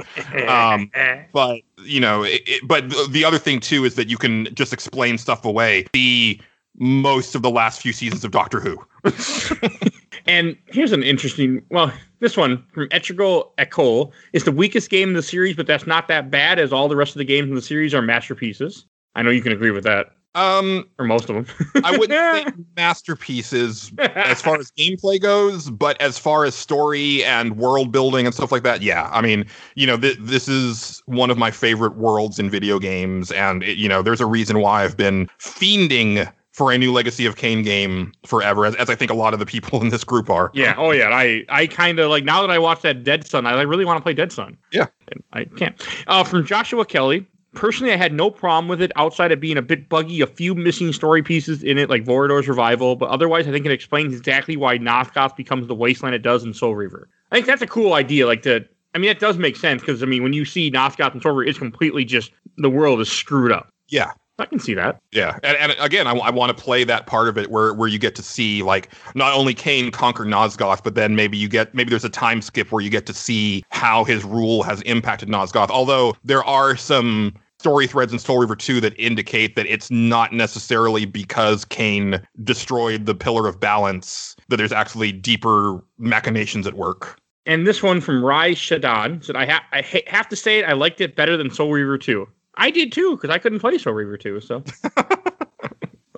Speaker 2: Um, [LAUGHS] but you know, it, it, but the other thing too is that you can just explain stuff away. The most of the last few seasons of Doctor Who. [LAUGHS]
Speaker 1: And here's an interesting. Well, this one from Etrigal Ecole is the weakest game in the series, but that's not that bad, as all the rest of the games in the series are masterpieces. I know you can agree with that,
Speaker 2: Um,
Speaker 1: or most of them.
Speaker 2: I wouldn't [LAUGHS] say masterpieces as far as gameplay goes, but as far as story and world building and stuff like that, yeah. I mean, you know, th- this is one of my favorite worlds in video games, and it, you know, there's a reason why I've been fiending for a new Legacy of Kain game forever, as, as I think a lot of the people [LAUGHS] in this group are.
Speaker 1: yeah. Oh yeah. I I kind of like now that I watched that Dead Sun, I really want to play Dead Sun.
Speaker 2: Yeah.
Speaker 1: I can't. Uh, from Joshua Kelly. Personally, I had no problem with it outside of being a bit buggy, a few missing story pieces in it, like Vorador's revival, but otherwise, I think it explains exactly why Nosgoth becomes the wasteland it does in Soul Reaver. I think that's a cool idea. Like, to, I mean, that does make sense because, I mean, when you see Nosgoth and Soul Reaver, it's completely just the world is screwed up.
Speaker 2: Yeah.
Speaker 1: I can see that.
Speaker 2: Yeah, and, and again, I, I want to play that part of it where where you get to see like not only Kain conquer Nosgoth, but then maybe you get maybe there's a time skip where you get to see how his rule has impacted Nosgoth. Although there are some story threads in Soul Reaver 2 that indicate that it's not necessarily because Kain destroyed the Pillar of Balance that there's actually deeper machinations at work.
Speaker 1: And this one from Rai Shadan said, I, ha- I ha- have to say it, I liked it better than Soul Reaver 2. I did too, because I couldn't play Soul Reaver 2, so. [LAUGHS]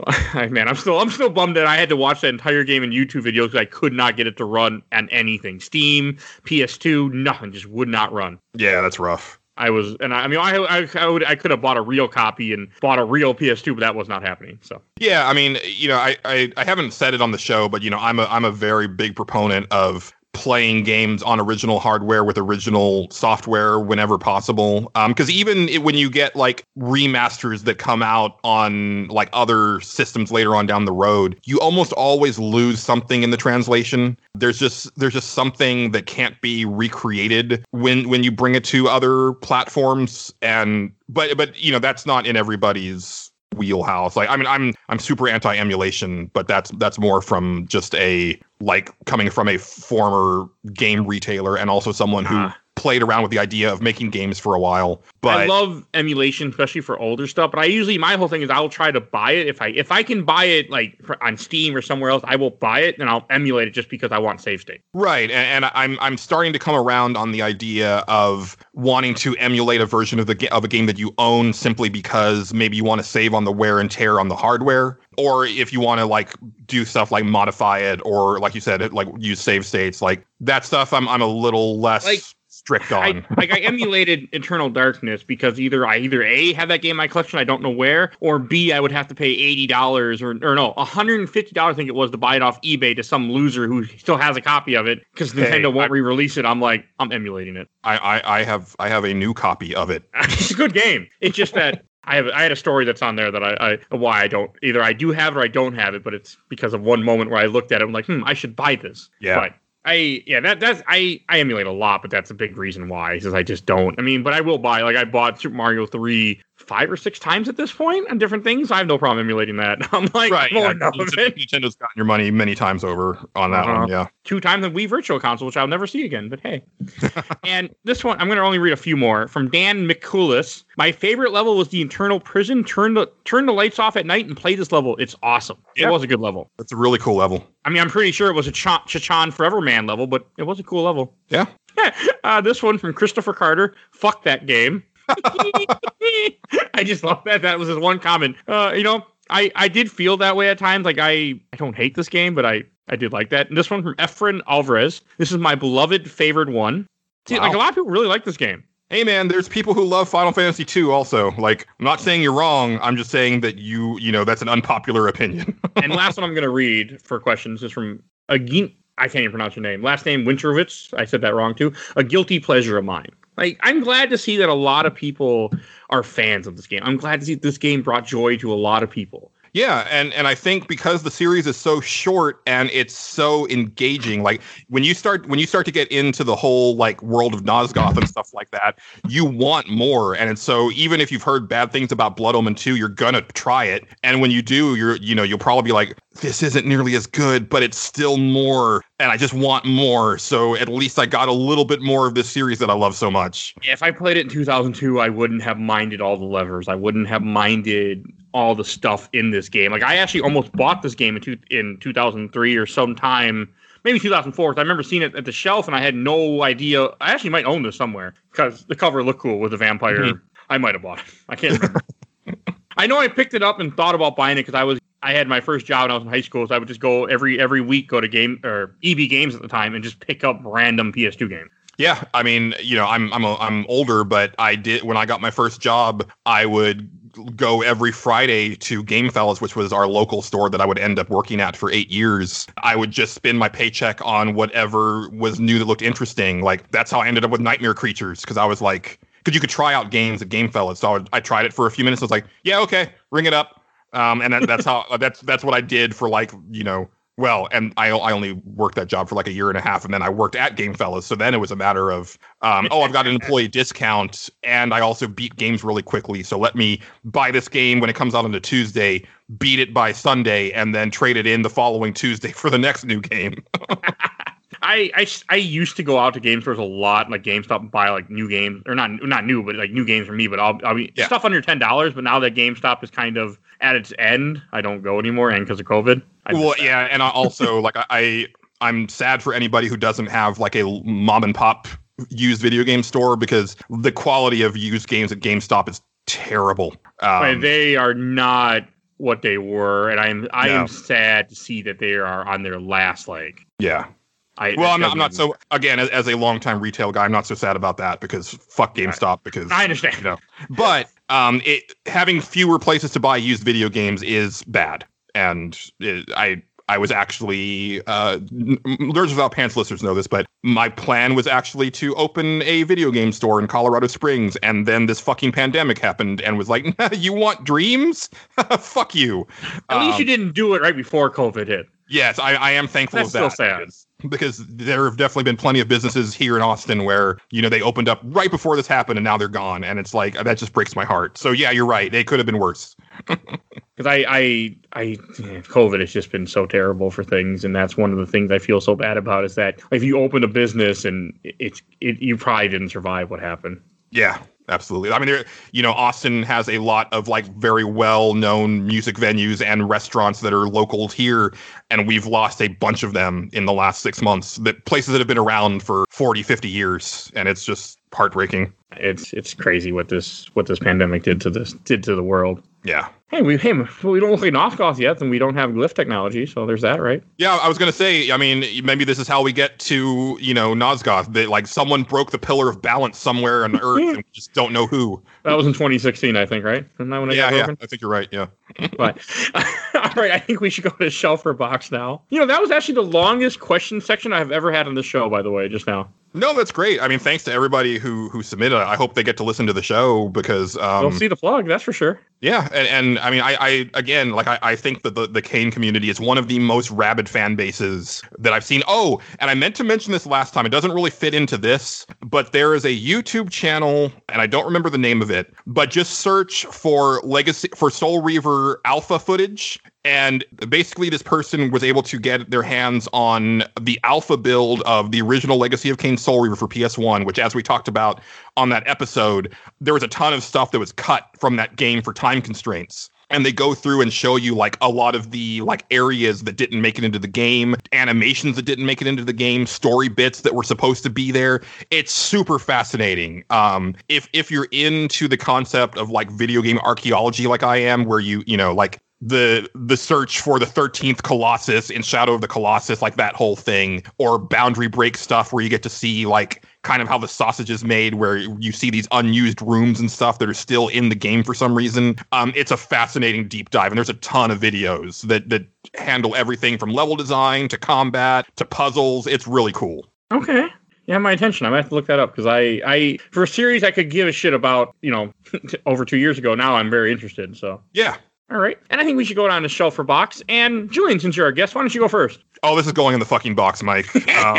Speaker 1: [LAUGHS] Man, I'm still I'm still bummed that I had to watch that entire game in YouTube videos because I could not get it to run on anything. Steam, PS2, nothing, just would not run.
Speaker 2: Yeah, that's rough.
Speaker 1: I was, and I, I mean, I, I, I would, I could have bought a real copy and bought a real PS2, but that was not happening. So
Speaker 2: yeah, I mean, you know, I, I, I haven't said it on the show, but you know, I'm a, I'm a very big proponent of playing games on original hardware with original software whenever possible. Because um, even it, when you get like remasters that come out on like other systems later on down the road, you almost always lose something in the translation. There's just there's just something that can't be recreated when when you bring it to other platforms. And but but you know that's not in everybody's wheelhouse. Like I mean I'm I'm super anti emulation, but that's that's more from just a like coming from a former game retailer and also someone who uh played around with the idea of making games for a while. But
Speaker 1: I love emulation, especially for older stuff. But I usually my whole thing is I'll try to buy it if I if I can buy it like on Steam or somewhere else, I will buy it and I'll emulate it just because I want save state.
Speaker 2: Right, and, and I'm I'm starting to come around on the idea of wanting to emulate a version of the of a game that you own simply because maybe you want to save on the wear and tear on the hardware or if you want to like do stuff like modify it or like you said like use save states like that stuff i'm i'm a little less like on.
Speaker 1: I, like I emulated Eternal Darkness because either I either a have that game in my collection, I don't know where, or b I would have to pay eighty dollars or or no, hundred and fifty dollars I think it was to buy it off eBay to some loser who still has a copy of it because Nintendo hey, won't I, re-release it. I'm like I'm emulating it.
Speaker 2: I, I I have I have a new copy of it. [LAUGHS]
Speaker 1: it's a good game. It's just that. I have I had a story that's on there that I, I why I don't either I do have it or I don't have it, but it's because of one moment where I looked at it. I'm like, hmm, I should buy this.
Speaker 2: Yeah.
Speaker 1: But I yeah that that's I I emulate a lot, but that's a big reason why is I just don't. I mean, but I will buy like I bought Super Mario three five or six times at this point on different things. I have no problem emulating that. [LAUGHS] I'm like,
Speaker 2: right, yeah, Nintendo's gotten your money many times over on that uh-huh. one. Yeah,
Speaker 1: two times the Wii Virtual Console, which I'll never see again. But hey, [LAUGHS] and this one I'm going to only read a few more from Dan McCoulis. My favorite level was the Eternal Prison. Turn the turn the lights off at night and play this level. It's awesome. Yeah. It was a good level.
Speaker 2: It's a really cool level.
Speaker 1: I mean, I'm pretty sure it was a Ch- Chakan Forever Man level, but it was a cool level.
Speaker 2: Yeah. [LAUGHS]
Speaker 1: uh, this one from Christopher Carter. Fuck that game. [LAUGHS] I just love that. That was his one comment. Uh, you know, I, I did feel that way at times. Like I, I don't hate this game, but I, I did like that. And this one from Efren Alvarez. This is my beloved favored one. See, wow. like a lot of people really like this game.
Speaker 2: Hey man, there's people who love Final Fantasy 2 also. Like, I'm not saying you're wrong. I'm just saying that you, you know, that's an unpopular opinion. [LAUGHS]
Speaker 1: and last one I'm going to read for questions is from Agin. I can't even pronounce your name. Last name Winterowitz. I said that wrong too. A guilty pleasure of mine. Like I'm glad to see that a lot of people are fans of this game. I'm glad to see this game brought joy to a lot of people.
Speaker 2: Yeah, and and I think because the series is so short and it's so engaging, like when you start when you start to get into the whole like world of Nosgoth and stuff like that, you want more. And so even if you've heard bad things about Blood Omen 2, you're gonna try it. And when you do, you're you know, you'll probably be like, this isn't nearly as good, but it's still more, and I just want more. So at least I got a little bit more of this series that I love so much.
Speaker 1: If I played it in 2002, I wouldn't have minded all the levers. I wouldn't have minded all the stuff in this game. Like I actually almost bought this game in two, in 2003 or sometime, maybe 2004. I remember seeing it at the shelf and I had no idea. I actually might own this somewhere because the cover looked cool with the vampire. Mm-hmm. I might have bought it. I can't remember. [LAUGHS] I know I picked it up and thought about buying it because I was I had my first job when I was in high school, so I would just go every every week go to game or EB Games at the time and just pick up random PS2 games.
Speaker 2: Yeah, I mean, you know, I'm I'm a, I'm older, but I did when I got my first job, I would go every Friday to Game Fellas, which was our local store that I would end up working at for eight years. I would just spend my paycheck on whatever was new that looked interesting. Like that's how I ended up with Nightmare Creatures because I was like, because you could try out games at Game Fellas. So I, would, I tried it for a few minutes. I was like, yeah, okay, ring it up. Um, and that, that's how [LAUGHS] that's that's what I did for like you know well, and I, I only worked that job for like a year and a half, and then I worked at Game Fellas. So then it was a matter of, um, oh, I've got an employee discount, and I also beat games really quickly. So let me buy this game when it comes out on a Tuesday, beat it by Sunday, and then trade it in the following Tuesday [LAUGHS] for the next new game. [LAUGHS]
Speaker 1: I, I, I used to go out to game stores a lot, like GameStop, and buy like new games, or not not new, but like new games for me. But I'll, I'll be yeah. stuff under ten dollars. But now that GameStop is kind of at its end, I don't go anymore, and because of COVID.
Speaker 2: I well, yeah, and I also [LAUGHS] like I, I'm sad for anybody who doesn't have like a mom and pop used video game store because the quality of used games at GameStop is terrible.
Speaker 1: Um, they are not what they were, and I'm I no. am sad to see that they are on their last leg.
Speaker 2: Yeah.
Speaker 1: I,
Speaker 2: Well, I'm not, I'm not so again as, as a longtime retail guy, I'm not so sad about that because fuck GameStop because
Speaker 1: I understand.
Speaker 2: you know. But um, it having fewer places to buy used video games is bad, and it, I I was actually uh, Nerds Without Pants listeners know this, but my plan was actually to open a video game store in Colorado Springs, and then this fucking pandemic happened, and was like, nah, [LAUGHS] "You want dreams? [LAUGHS] Fuck you."
Speaker 1: At least
Speaker 2: Um,
Speaker 1: you didn't do it right before COVID hit.
Speaker 2: Yes, I, I am thankful
Speaker 1: That's
Speaker 2: of that.
Speaker 1: still sad.
Speaker 2: Because- there have definitely been plenty of businesses here in Austin where, you know, they opened up right before this happened and now they're gone. And it's like, that just breaks my heart. So, yeah, you're right. It could have been worse. [LAUGHS]
Speaker 1: because I, I, I, COVID has just been so terrible for things, and that's one of the things I feel so bad about is that if you open a business and it's, it, you probably didn't survive what happened.
Speaker 2: Yeah, absolutely. I mean, there, you know, Austin has a lot of like very well known music venues and restaurants that are local here. And we've lost a bunch of them in the last six months that places that have been around for 40, 50 years. And it's just heartbreaking.
Speaker 1: It's, it's crazy what this, what this pandemic did to this, did to the world.
Speaker 2: Yeah.
Speaker 1: Hey, we, hey, we don't look like Nosgoth yet, and we don't have glyph technology, so there's that, right?
Speaker 2: Yeah, I was gonna say. I mean, maybe this is how we get to you know Nosgoth. That like someone broke the pillar of balance somewhere on Earth, and we just don't know who.
Speaker 1: That was in 2016, I think, right? Isn't that when it
Speaker 2: Yeah, yeah. I think you're right. Yeah.
Speaker 1: But [LAUGHS] [LAUGHS] all right, I think we should go to shelf or box now. You know, that was actually the longest question section I've ever had on the show, by the way, just now.
Speaker 2: No, that's great. I mean, thanks to everybody who who submitted. I hope they get to listen to the show because um,
Speaker 1: They'll see the plug, that's for sure.
Speaker 2: Yeah, and, and I mean, I, I again, like I, I think that the the Kain community is one of the most rabid fan bases that I've seen. Oh, and I meant to mention this last time. It doesn't really fit into this, but there is a YouTube channel, and I don't remember the name of it. But just search for legacy for Soul Reaver alpha footage, and basically, this person was able to get their hands on the alpha build of the original Legacy of Kain Soul Reaver for PS1, which, as we talked about on that episode, there was a ton of stuff that was cut from that game for time constraints. And they go through and show you like a lot of the like areas that didn't make it into the game, animations that didn't make it into the game, story bits that were supposed to be there. It's super fascinating. Um, if if you're into the concept of like video game archaeology, like I am, where you you know like the the search for the 13th colossus in shadow of the colossus like that whole thing or boundary break stuff where you get to see like kind of how the sausage is made where you see these unused rooms and stuff that are still in the game for some reason um, it's a fascinating deep dive and there's a ton of videos that that handle everything from level design to combat to puzzles it's really cool
Speaker 1: Okay. You have my attention. I'm gonna have to look that up because I, I, for a series I could give a shit about, you know, [LAUGHS] over two years ago. Now I'm very interested. So,
Speaker 2: yeah
Speaker 1: all right. And I think we should go down to shelf for box. And Julian, since you're our guest, why don't you go first?
Speaker 2: oh this is going in the fucking box mike [LAUGHS] um,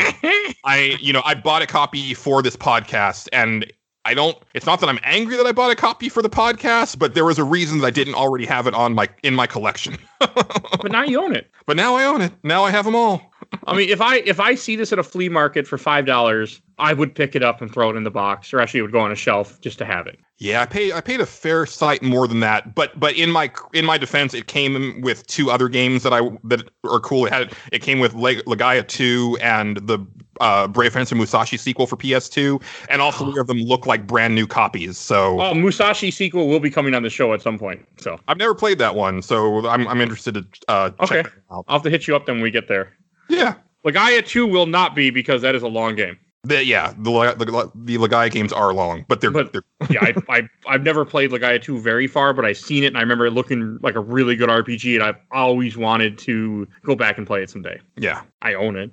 Speaker 2: I, you know, I bought a copy for this podcast and I don't it's not that I'm angry that I bought a copy for the podcast, but there was a reason that I didn't already have it on my in my collection. [LAUGHS]
Speaker 1: but now you own it.
Speaker 2: but now I own it. Now I have them all.
Speaker 1: I mean, if I if I see this at a flea market for five dollars, I would pick it up and throw it in the box, or actually, it would go on a shelf just to have it.
Speaker 2: Yeah, I paid I paid a fair sight more than that, but but in my in my defense, it came with two other games that I that are cool. It had it came with Leg- Legaia 2 and the uh, Brave Fencer Musashi sequel for PS2, and all three of them look like brand new copies. So
Speaker 1: Oh, Musashi sequel will be coming on the show at some point. So
Speaker 2: I've never played that one, so I'm I'm interested to uh,
Speaker 1: Okay. I'll have to hit you up then when we get there.
Speaker 2: Yeah,
Speaker 1: Legaia 2 will not be because that is a long game.
Speaker 2: the, yeah, the the the Legaia games are long, but they're,
Speaker 1: But-
Speaker 2: they're [LAUGHS]
Speaker 1: Yeah, I, I, I've never played Legaia 2 very far, but I've seen it and I remember it looking like a really good RPG and I've always wanted to go back and play it someday.
Speaker 2: yeah.
Speaker 1: I own it.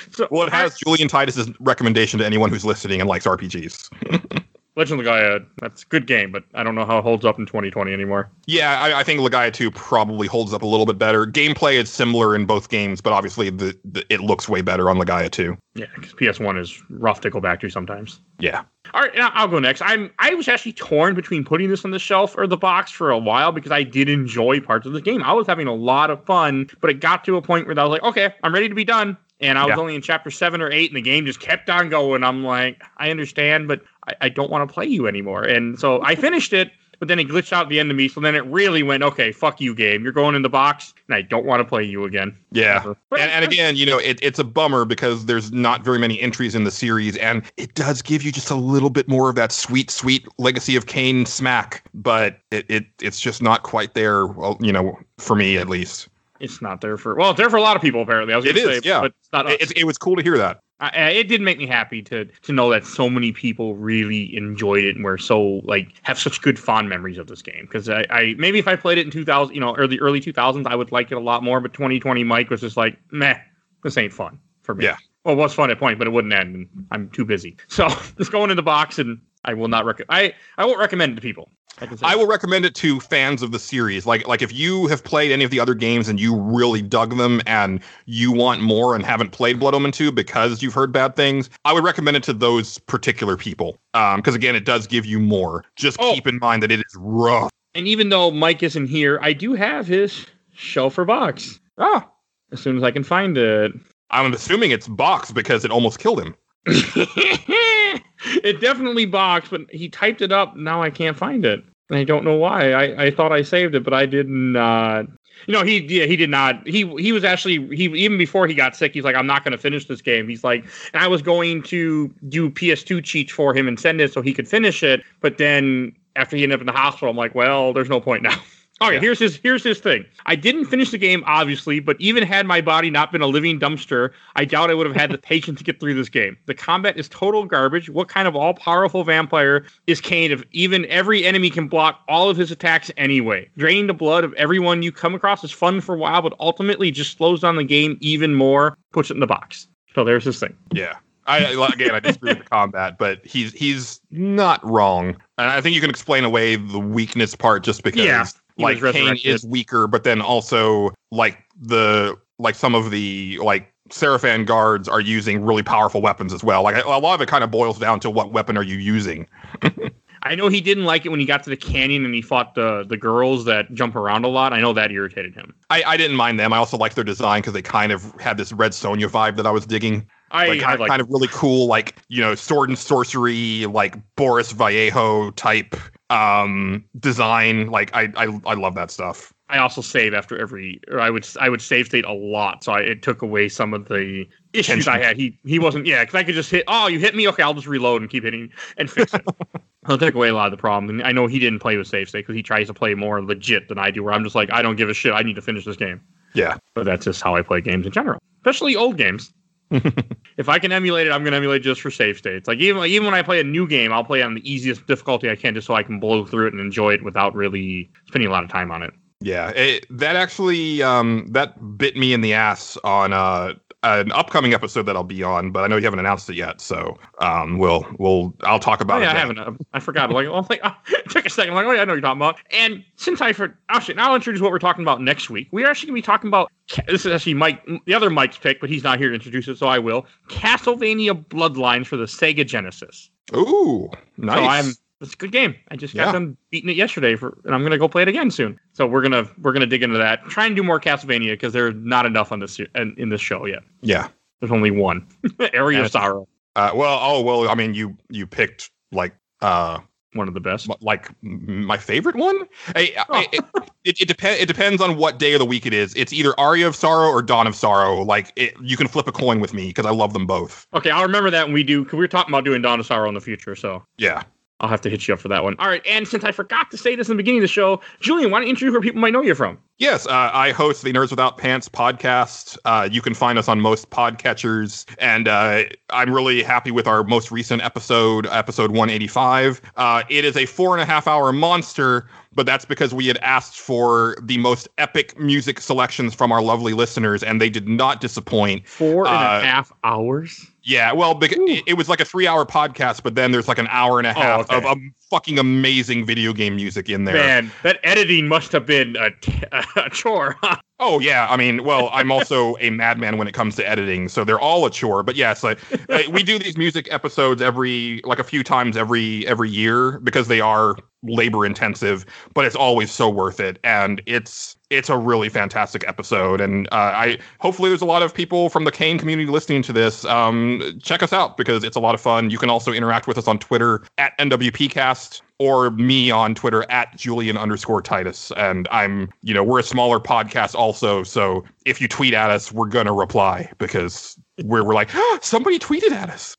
Speaker 1: [LAUGHS] so,
Speaker 2: Well, it has Julian Titus's recommendation to anyone who's listening and likes RPGs. [LAUGHS]
Speaker 1: Legend of Legaia, that's a good game, but I don't know how it holds up in 2020 anymore.
Speaker 2: Yeah, I, I think Legaia 2 probably holds up a little bit better. Gameplay is similar in both games, but obviously the, the it looks way better on Legaia 2.
Speaker 1: Yeah, because PS1 is rough to go back to sometimes.
Speaker 2: Yeah.
Speaker 1: All right, now I'll go next. I'm I was actually torn between putting this on the shelf or the box for a while because I did enjoy parts of the game. I was having a lot of fun, but it got to a point where I was like, okay, I'm ready to be done. And I was
Speaker 2: Yeah.
Speaker 1: only in chapter seven or eight, and the game just kept on going. I'm like, I understand, but I, I don't want to play you anymore. And so I [LAUGHS] finished it, but then it glitched out the end of me. So then it really went, okay, fuck you, game. You're going in the box, and I don't want to play you again.
Speaker 2: Yeah.
Speaker 1: Ever.
Speaker 2: And, and again, you know, it, it's a bummer because there's not very many entries in the series, and it does give you just a little bit more of that sweet, sweet Legacy of Kain smack, but it, it it's just not quite there. Well, you know, for me at least.
Speaker 1: It's not there for well, it's there for a lot of people apparently. I was
Speaker 2: It
Speaker 1: gonna
Speaker 2: is,
Speaker 1: say,
Speaker 2: yeah.
Speaker 1: but it's not us.
Speaker 2: It, it was cool to hear that.
Speaker 1: I, it did make me happy to to know that so many people really enjoyed it and were so like have such good fond memories of this game. Because I, I maybe if I played it in 2000 you know early early 2000s I would like it a lot more but 2020 Mike was just like meh this ain't fun for me.
Speaker 2: Yeah.
Speaker 1: well it was fun at point but it wouldn't end and I'm too busy. So [LAUGHS] just going in the box and I will not recommend I I won't recommend it to people I can say
Speaker 2: I will recommend it to fans of the series. Like like if you have played any of the other games and you really dug them and you want more and haven't played Blood Omen 2 because you've heard bad things, I would recommend it to those particular people. Um, because again, it does give you more. Just
Speaker 1: Oh.
Speaker 2: keep in mind that it is rough.
Speaker 1: and even though Mike isn't here I do have his shelf or box
Speaker 2: Ah,
Speaker 1: as soon as I can find it
Speaker 2: I'm assuming it's box because it almost killed him. [LAUGHS] [LAUGHS]
Speaker 1: it definitely boxed, but he typed it up. Now I can't find it, I don't know why. I, I thought I saved it, but I did not. You know, he yeah, he did not. He he was actually he even before he got sick. He's like, I'm not going to finish this game. He's like, and I was going to do PS2 cheats for him and send it so he could finish it. But then after he ended up in the hospital, I'm like, well, there's no point now. [LAUGHS] Okay,
Speaker 2: Yeah.
Speaker 1: here's his here's his thing. I didn't finish the game, obviously, but even had my body not been a living dumpster, I doubt I would have had the patience to get through this game. The combat is total garbage. What kind of all powerful vampire is Kain if even every enemy can block all of his attacks anyway? Draining the blood of everyone you come across is fun for a while, but ultimately just slows down the game even more, puts it in the box. So there's his thing.
Speaker 2: Yeah. I again, I disagree with the combat, but he's he's not wrong, and I think you can explain away the weakness part just because,
Speaker 1: Yeah, he
Speaker 2: like,
Speaker 1: Kain
Speaker 2: is weaker, but then also like the like some of the like Sarafan guards are using really powerful weapons as well. Like a lot of it kind of boils down to what weapon are you using. [LAUGHS]
Speaker 1: I know he didn't like it when he got to the canyon and he fought the the girls that jump around a lot. I know that irritated him.
Speaker 2: I, I didn't mind them. I also liked their design because they kind of had this Red Sonja vibe that I was digging.
Speaker 1: I,
Speaker 2: like,
Speaker 1: I
Speaker 2: kind, of,
Speaker 1: like
Speaker 2: kind of really cool, like you know, sword and sorcery, like Boris Vallejo type um design. Like I I, I love that stuff.
Speaker 1: I also save after every, or I would I would save state a lot, so I, it took away some of the issues
Speaker 2: Tension.
Speaker 1: I had. He he wasn't, yeah, because I could just hit. Oh, you hit me. Okay, I'll just reload and keep hitting and fix it. [LAUGHS] He'll take away a lot of the problem. And I know he didn't play with save state because he tries to play more legit than I do, where I'm just like, I don't give a shit. I need to finish this game.
Speaker 2: Yeah.
Speaker 1: But that's just how I play games in general, especially old games. [LAUGHS] if I can emulate it, I'm going to emulate just for save states. Like even like, even when I play a new game, I'll play on the easiest difficulty I can just so I can blow through it and enjoy it without really spending a lot of time on it.
Speaker 2: Yeah, it, that actually um, that bit me in the ass on uh, an upcoming episode that I'll be on, but I know you haven't announced it yet, so um, we'll we'll I'll talk
Speaker 1: Oh,
Speaker 2: about
Speaker 1: yeah,
Speaker 2: it.
Speaker 1: I haven't. uh, I forgot. Like, well, [LAUGHS] like, uh, took a second. Like, oh yeah, I know what you're talking about. And since I for actually now I'll introduce what we're talking about next week. We are actually gonna be talking about. This is actually Mike, the other Mike's pick, but he's not here to introduce it, so I will. Castlevania Bloodlines for the Sega Genesis.
Speaker 2: Ooh, nice.
Speaker 1: So I'm. It's a good game. I just got
Speaker 2: Yeah.
Speaker 1: done beating it yesterday, for, and I'm gonna go play it again soon. So we're gonna we're gonna dig into that. Try and do more Castlevania because there's not enough on this in, in this show yet.
Speaker 2: yeah.
Speaker 1: There's only one. [LAUGHS] Aria of Sorrow,
Speaker 2: Uh, well, oh well. I mean, you you picked like uh
Speaker 1: one of the best.
Speaker 2: m- like my favorite one. I-
Speaker 1: Oh.
Speaker 2: it, it, it depends. It depends on what day of the week it is. It's either Aria of Sorrow or Dawn of Sorrow. Like it, you can flip a coin with me because I love them both.
Speaker 1: Okay, I'll remember that when we do. Cause we were talking about doing Dawn of Sorrow in the future, so
Speaker 2: Yeah.
Speaker 1: I'll have to hit you up for that one. All right, and since I forgot to say this in the beginning of the show, Julian, why don't you introduce where people might know you from?
Speaker 2: Yes, uh, I host the Nerds Without Pants podcast. Uh, you can find us on most podcatchers, and uh, I'm really happy with our most recent episode, episode 185. Uh, it is a four and a half hour monster, but that's because we had asked for the most epic music selections from our lovely listeners, and they did not disappoint.
Speaker 1: Four and
Speaker 2: Uh,
Speaker 1: a half hours.
Speaker 2: Yeah, well, it, it was like a three hour podcast, but then there's like an hour and a half
Speaker 1: okay.
Speaker 2: of um, fucking amazing video game music in there.
Speaker 1: Man, that editing must have been a, t- [LAUGHS] a chore.
Speaker 2: Oh yeah, I mean, well, I'm also a madman when it comes to editing, so they're all a chore. But yes, like, uh, we do these music episodes every like a few times every every year because they are labor intensive, but it's always so worth it, and it's it's a really fantastic episode. And uh, I hopefully there's a lot of people from the Kain community listening to this. Um, check us out because it's a lot of fun. You can also interact with us on Twitter at NWPcast or me on Twitter at Julian underscore Titus. And I'm, you know, we're a smaller podcast also. So if you tweet at us, we're going to reply because we're, we're like, [GASPS] somebody tweeted at us.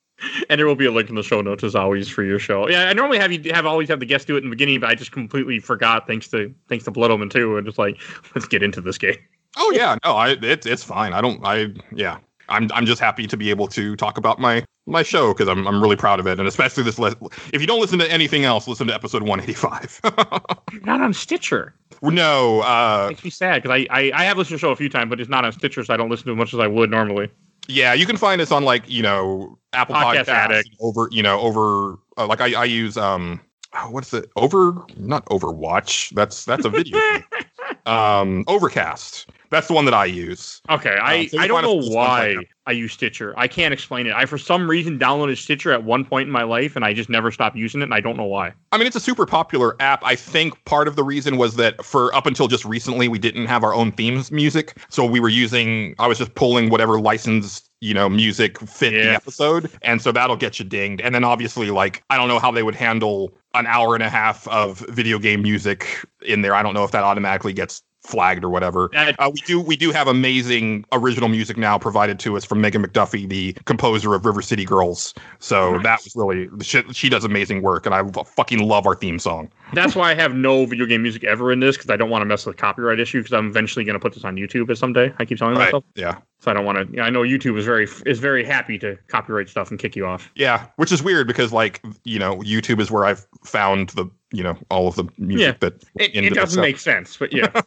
Speaker 1: And there will be a link in the show notes as always for your show. Yeah, I normally have you have always have the guest do it in the beginning, but I just completely forgot thanks to thanks to Blood Omen 2, and just like let's get into this game.
Speaker 2: Oh yeah, no, I it's it's fine. I don't. I yeah. I'm I'm just happy to be able to talk about my my show because I'm I'm really proud of it, and especially this. Le- if you don't listen to anything else, listen to episode 185. [LAUGHS]
Speaker 1: not on Stitcher.
Speaker 2: No, uh,
Speaker 1: makes me sad because I, I I have listened to the show a few times, but it's not on Stitcher, so I don't listen to it as much as I would normally.
Speaker 2: Yeah, you can find us on like you know Apple
Speaker 1: Podcast
Speaker 2: over you know over uh, like I I use um oh, what's it? Over not Overwatch. That's that's a video [LAUGHS] um Overcast that's the one that I use.
Speaker 1: Okay, I,
Speaker 2: Uh, so
Speaker 1: I don't know why. I use Stitcher. I can't explain it. I for some reason downloaded Stitcher at one point in my life, and I just never stopped using it, and I don't know why.
Speaker 2: I mean, it's a super popular app. I think part of the reason was that for up until just recently, we didn't have our own themes music. So we were using, I was just pulling whatever licensed, you know, music fit the episode. And so that'll get you dinged. And then obviously, like, I don't know how they would handle an hour and a half of video game music in there. I don't know if that automatically gets flagged or whatever. Uh, we do we do have amazing original music now provided to us from Megan McDuffie, the composer of River City Girls. So
Speaker 1: Nice.
Speaker 2: that was really she, she does amazing work, and I fucking love our theme song.
Speaker 1: That's why I have no video game music ever in this because I don't want to mess with the copyright issue because I'm eventually going to put this on YouTube someday. I keep telling
Speaker 2: Right?
Speaker 1: myself,
Speaker 2: Yeah,
Speaker 1: so I don't want to. I know YouTube is very is very happy to copyright stuff and kick you off.
Speaker 2: yeah. Which is weird because like you know YouTube is where I've found the you know all of the music
Speaker 1: Yeah.
Speaker 2: that
Speaker 1: It, it doesn't make sense, but yeah. [LAUGHS]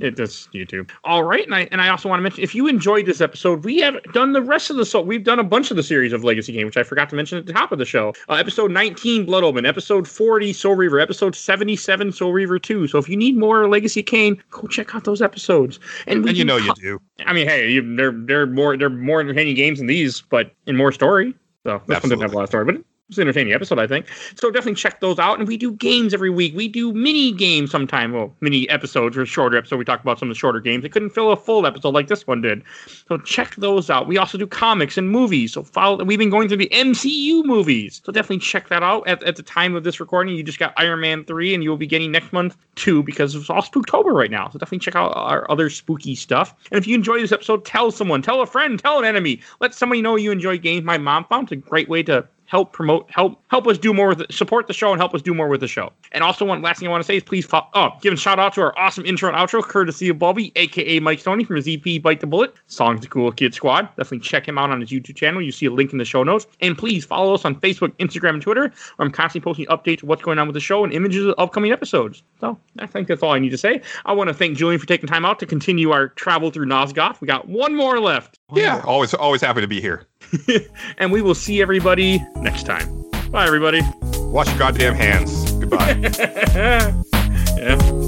Speaker 1: It does YouTube. All right, and I and I also want to mention if you enjoyed this episode, we have done the rest of the so we've done a bunch of the series of Legacy Game, which I forgot to mention at the top of the show. Uh, episode 19, Blood Omen. Episode 40, Soul Reaver. Episode 77, Soul Reaver 2. So if you need more Legacy Kain, go check out those episodes. And,
Speaker 2: and you know you do.
Speaker 1: I mean, hey, you, they're they're more they're more entertaining games than these, but in more story. So this one didn't have a lot of story, but it's an entertaining episode, I think. So definitely check those out. And we do games every week. We do mini games sometime. Well, mini episodes or shorter episodes. We talk about some of the shorter games. It couldn't fill a full episode like this one did. So check those out. We also do comics and movies. So follow. We've been going through the MCU movies. So definitely check that out. At, at the time of this recording, you just got Iron Man three, and you will be getting next month two because it's all Spooktober right now. So definitely check out our other spooky stuff. And if you enjoy this episode, tell someone, tell a friend, tell an enemy. Let somebody know you enjoy games. My mom found it's a great way to help promote help help us do more with it, support the show and help us do more with the show. And also one last thing i want to say is please oh give a shout out to our awesome intro and outro courtesy of bobby aka mike stoney from zp bite the bullet songs the cool kid squad. Definitely check him out on his youtube channel. You see a link in the show notes. And please follow us on facebook instagram and twitter. Where i'm constantly posting updates of what's going on with the show and images of upcoming episodes. So i think that's all i need to say. I want to thank julian for taking time out to continue our travel through nosgoth. We got one more left.
Speaker 2: Yeah, always always happy to be here. [LAUGHS]
Speaker 1: and we will see everybody next time bye everybody
Speaker 2: Wash your goddamn hands. Goodbye. [LAUGHS]
Speaker 1: yeah.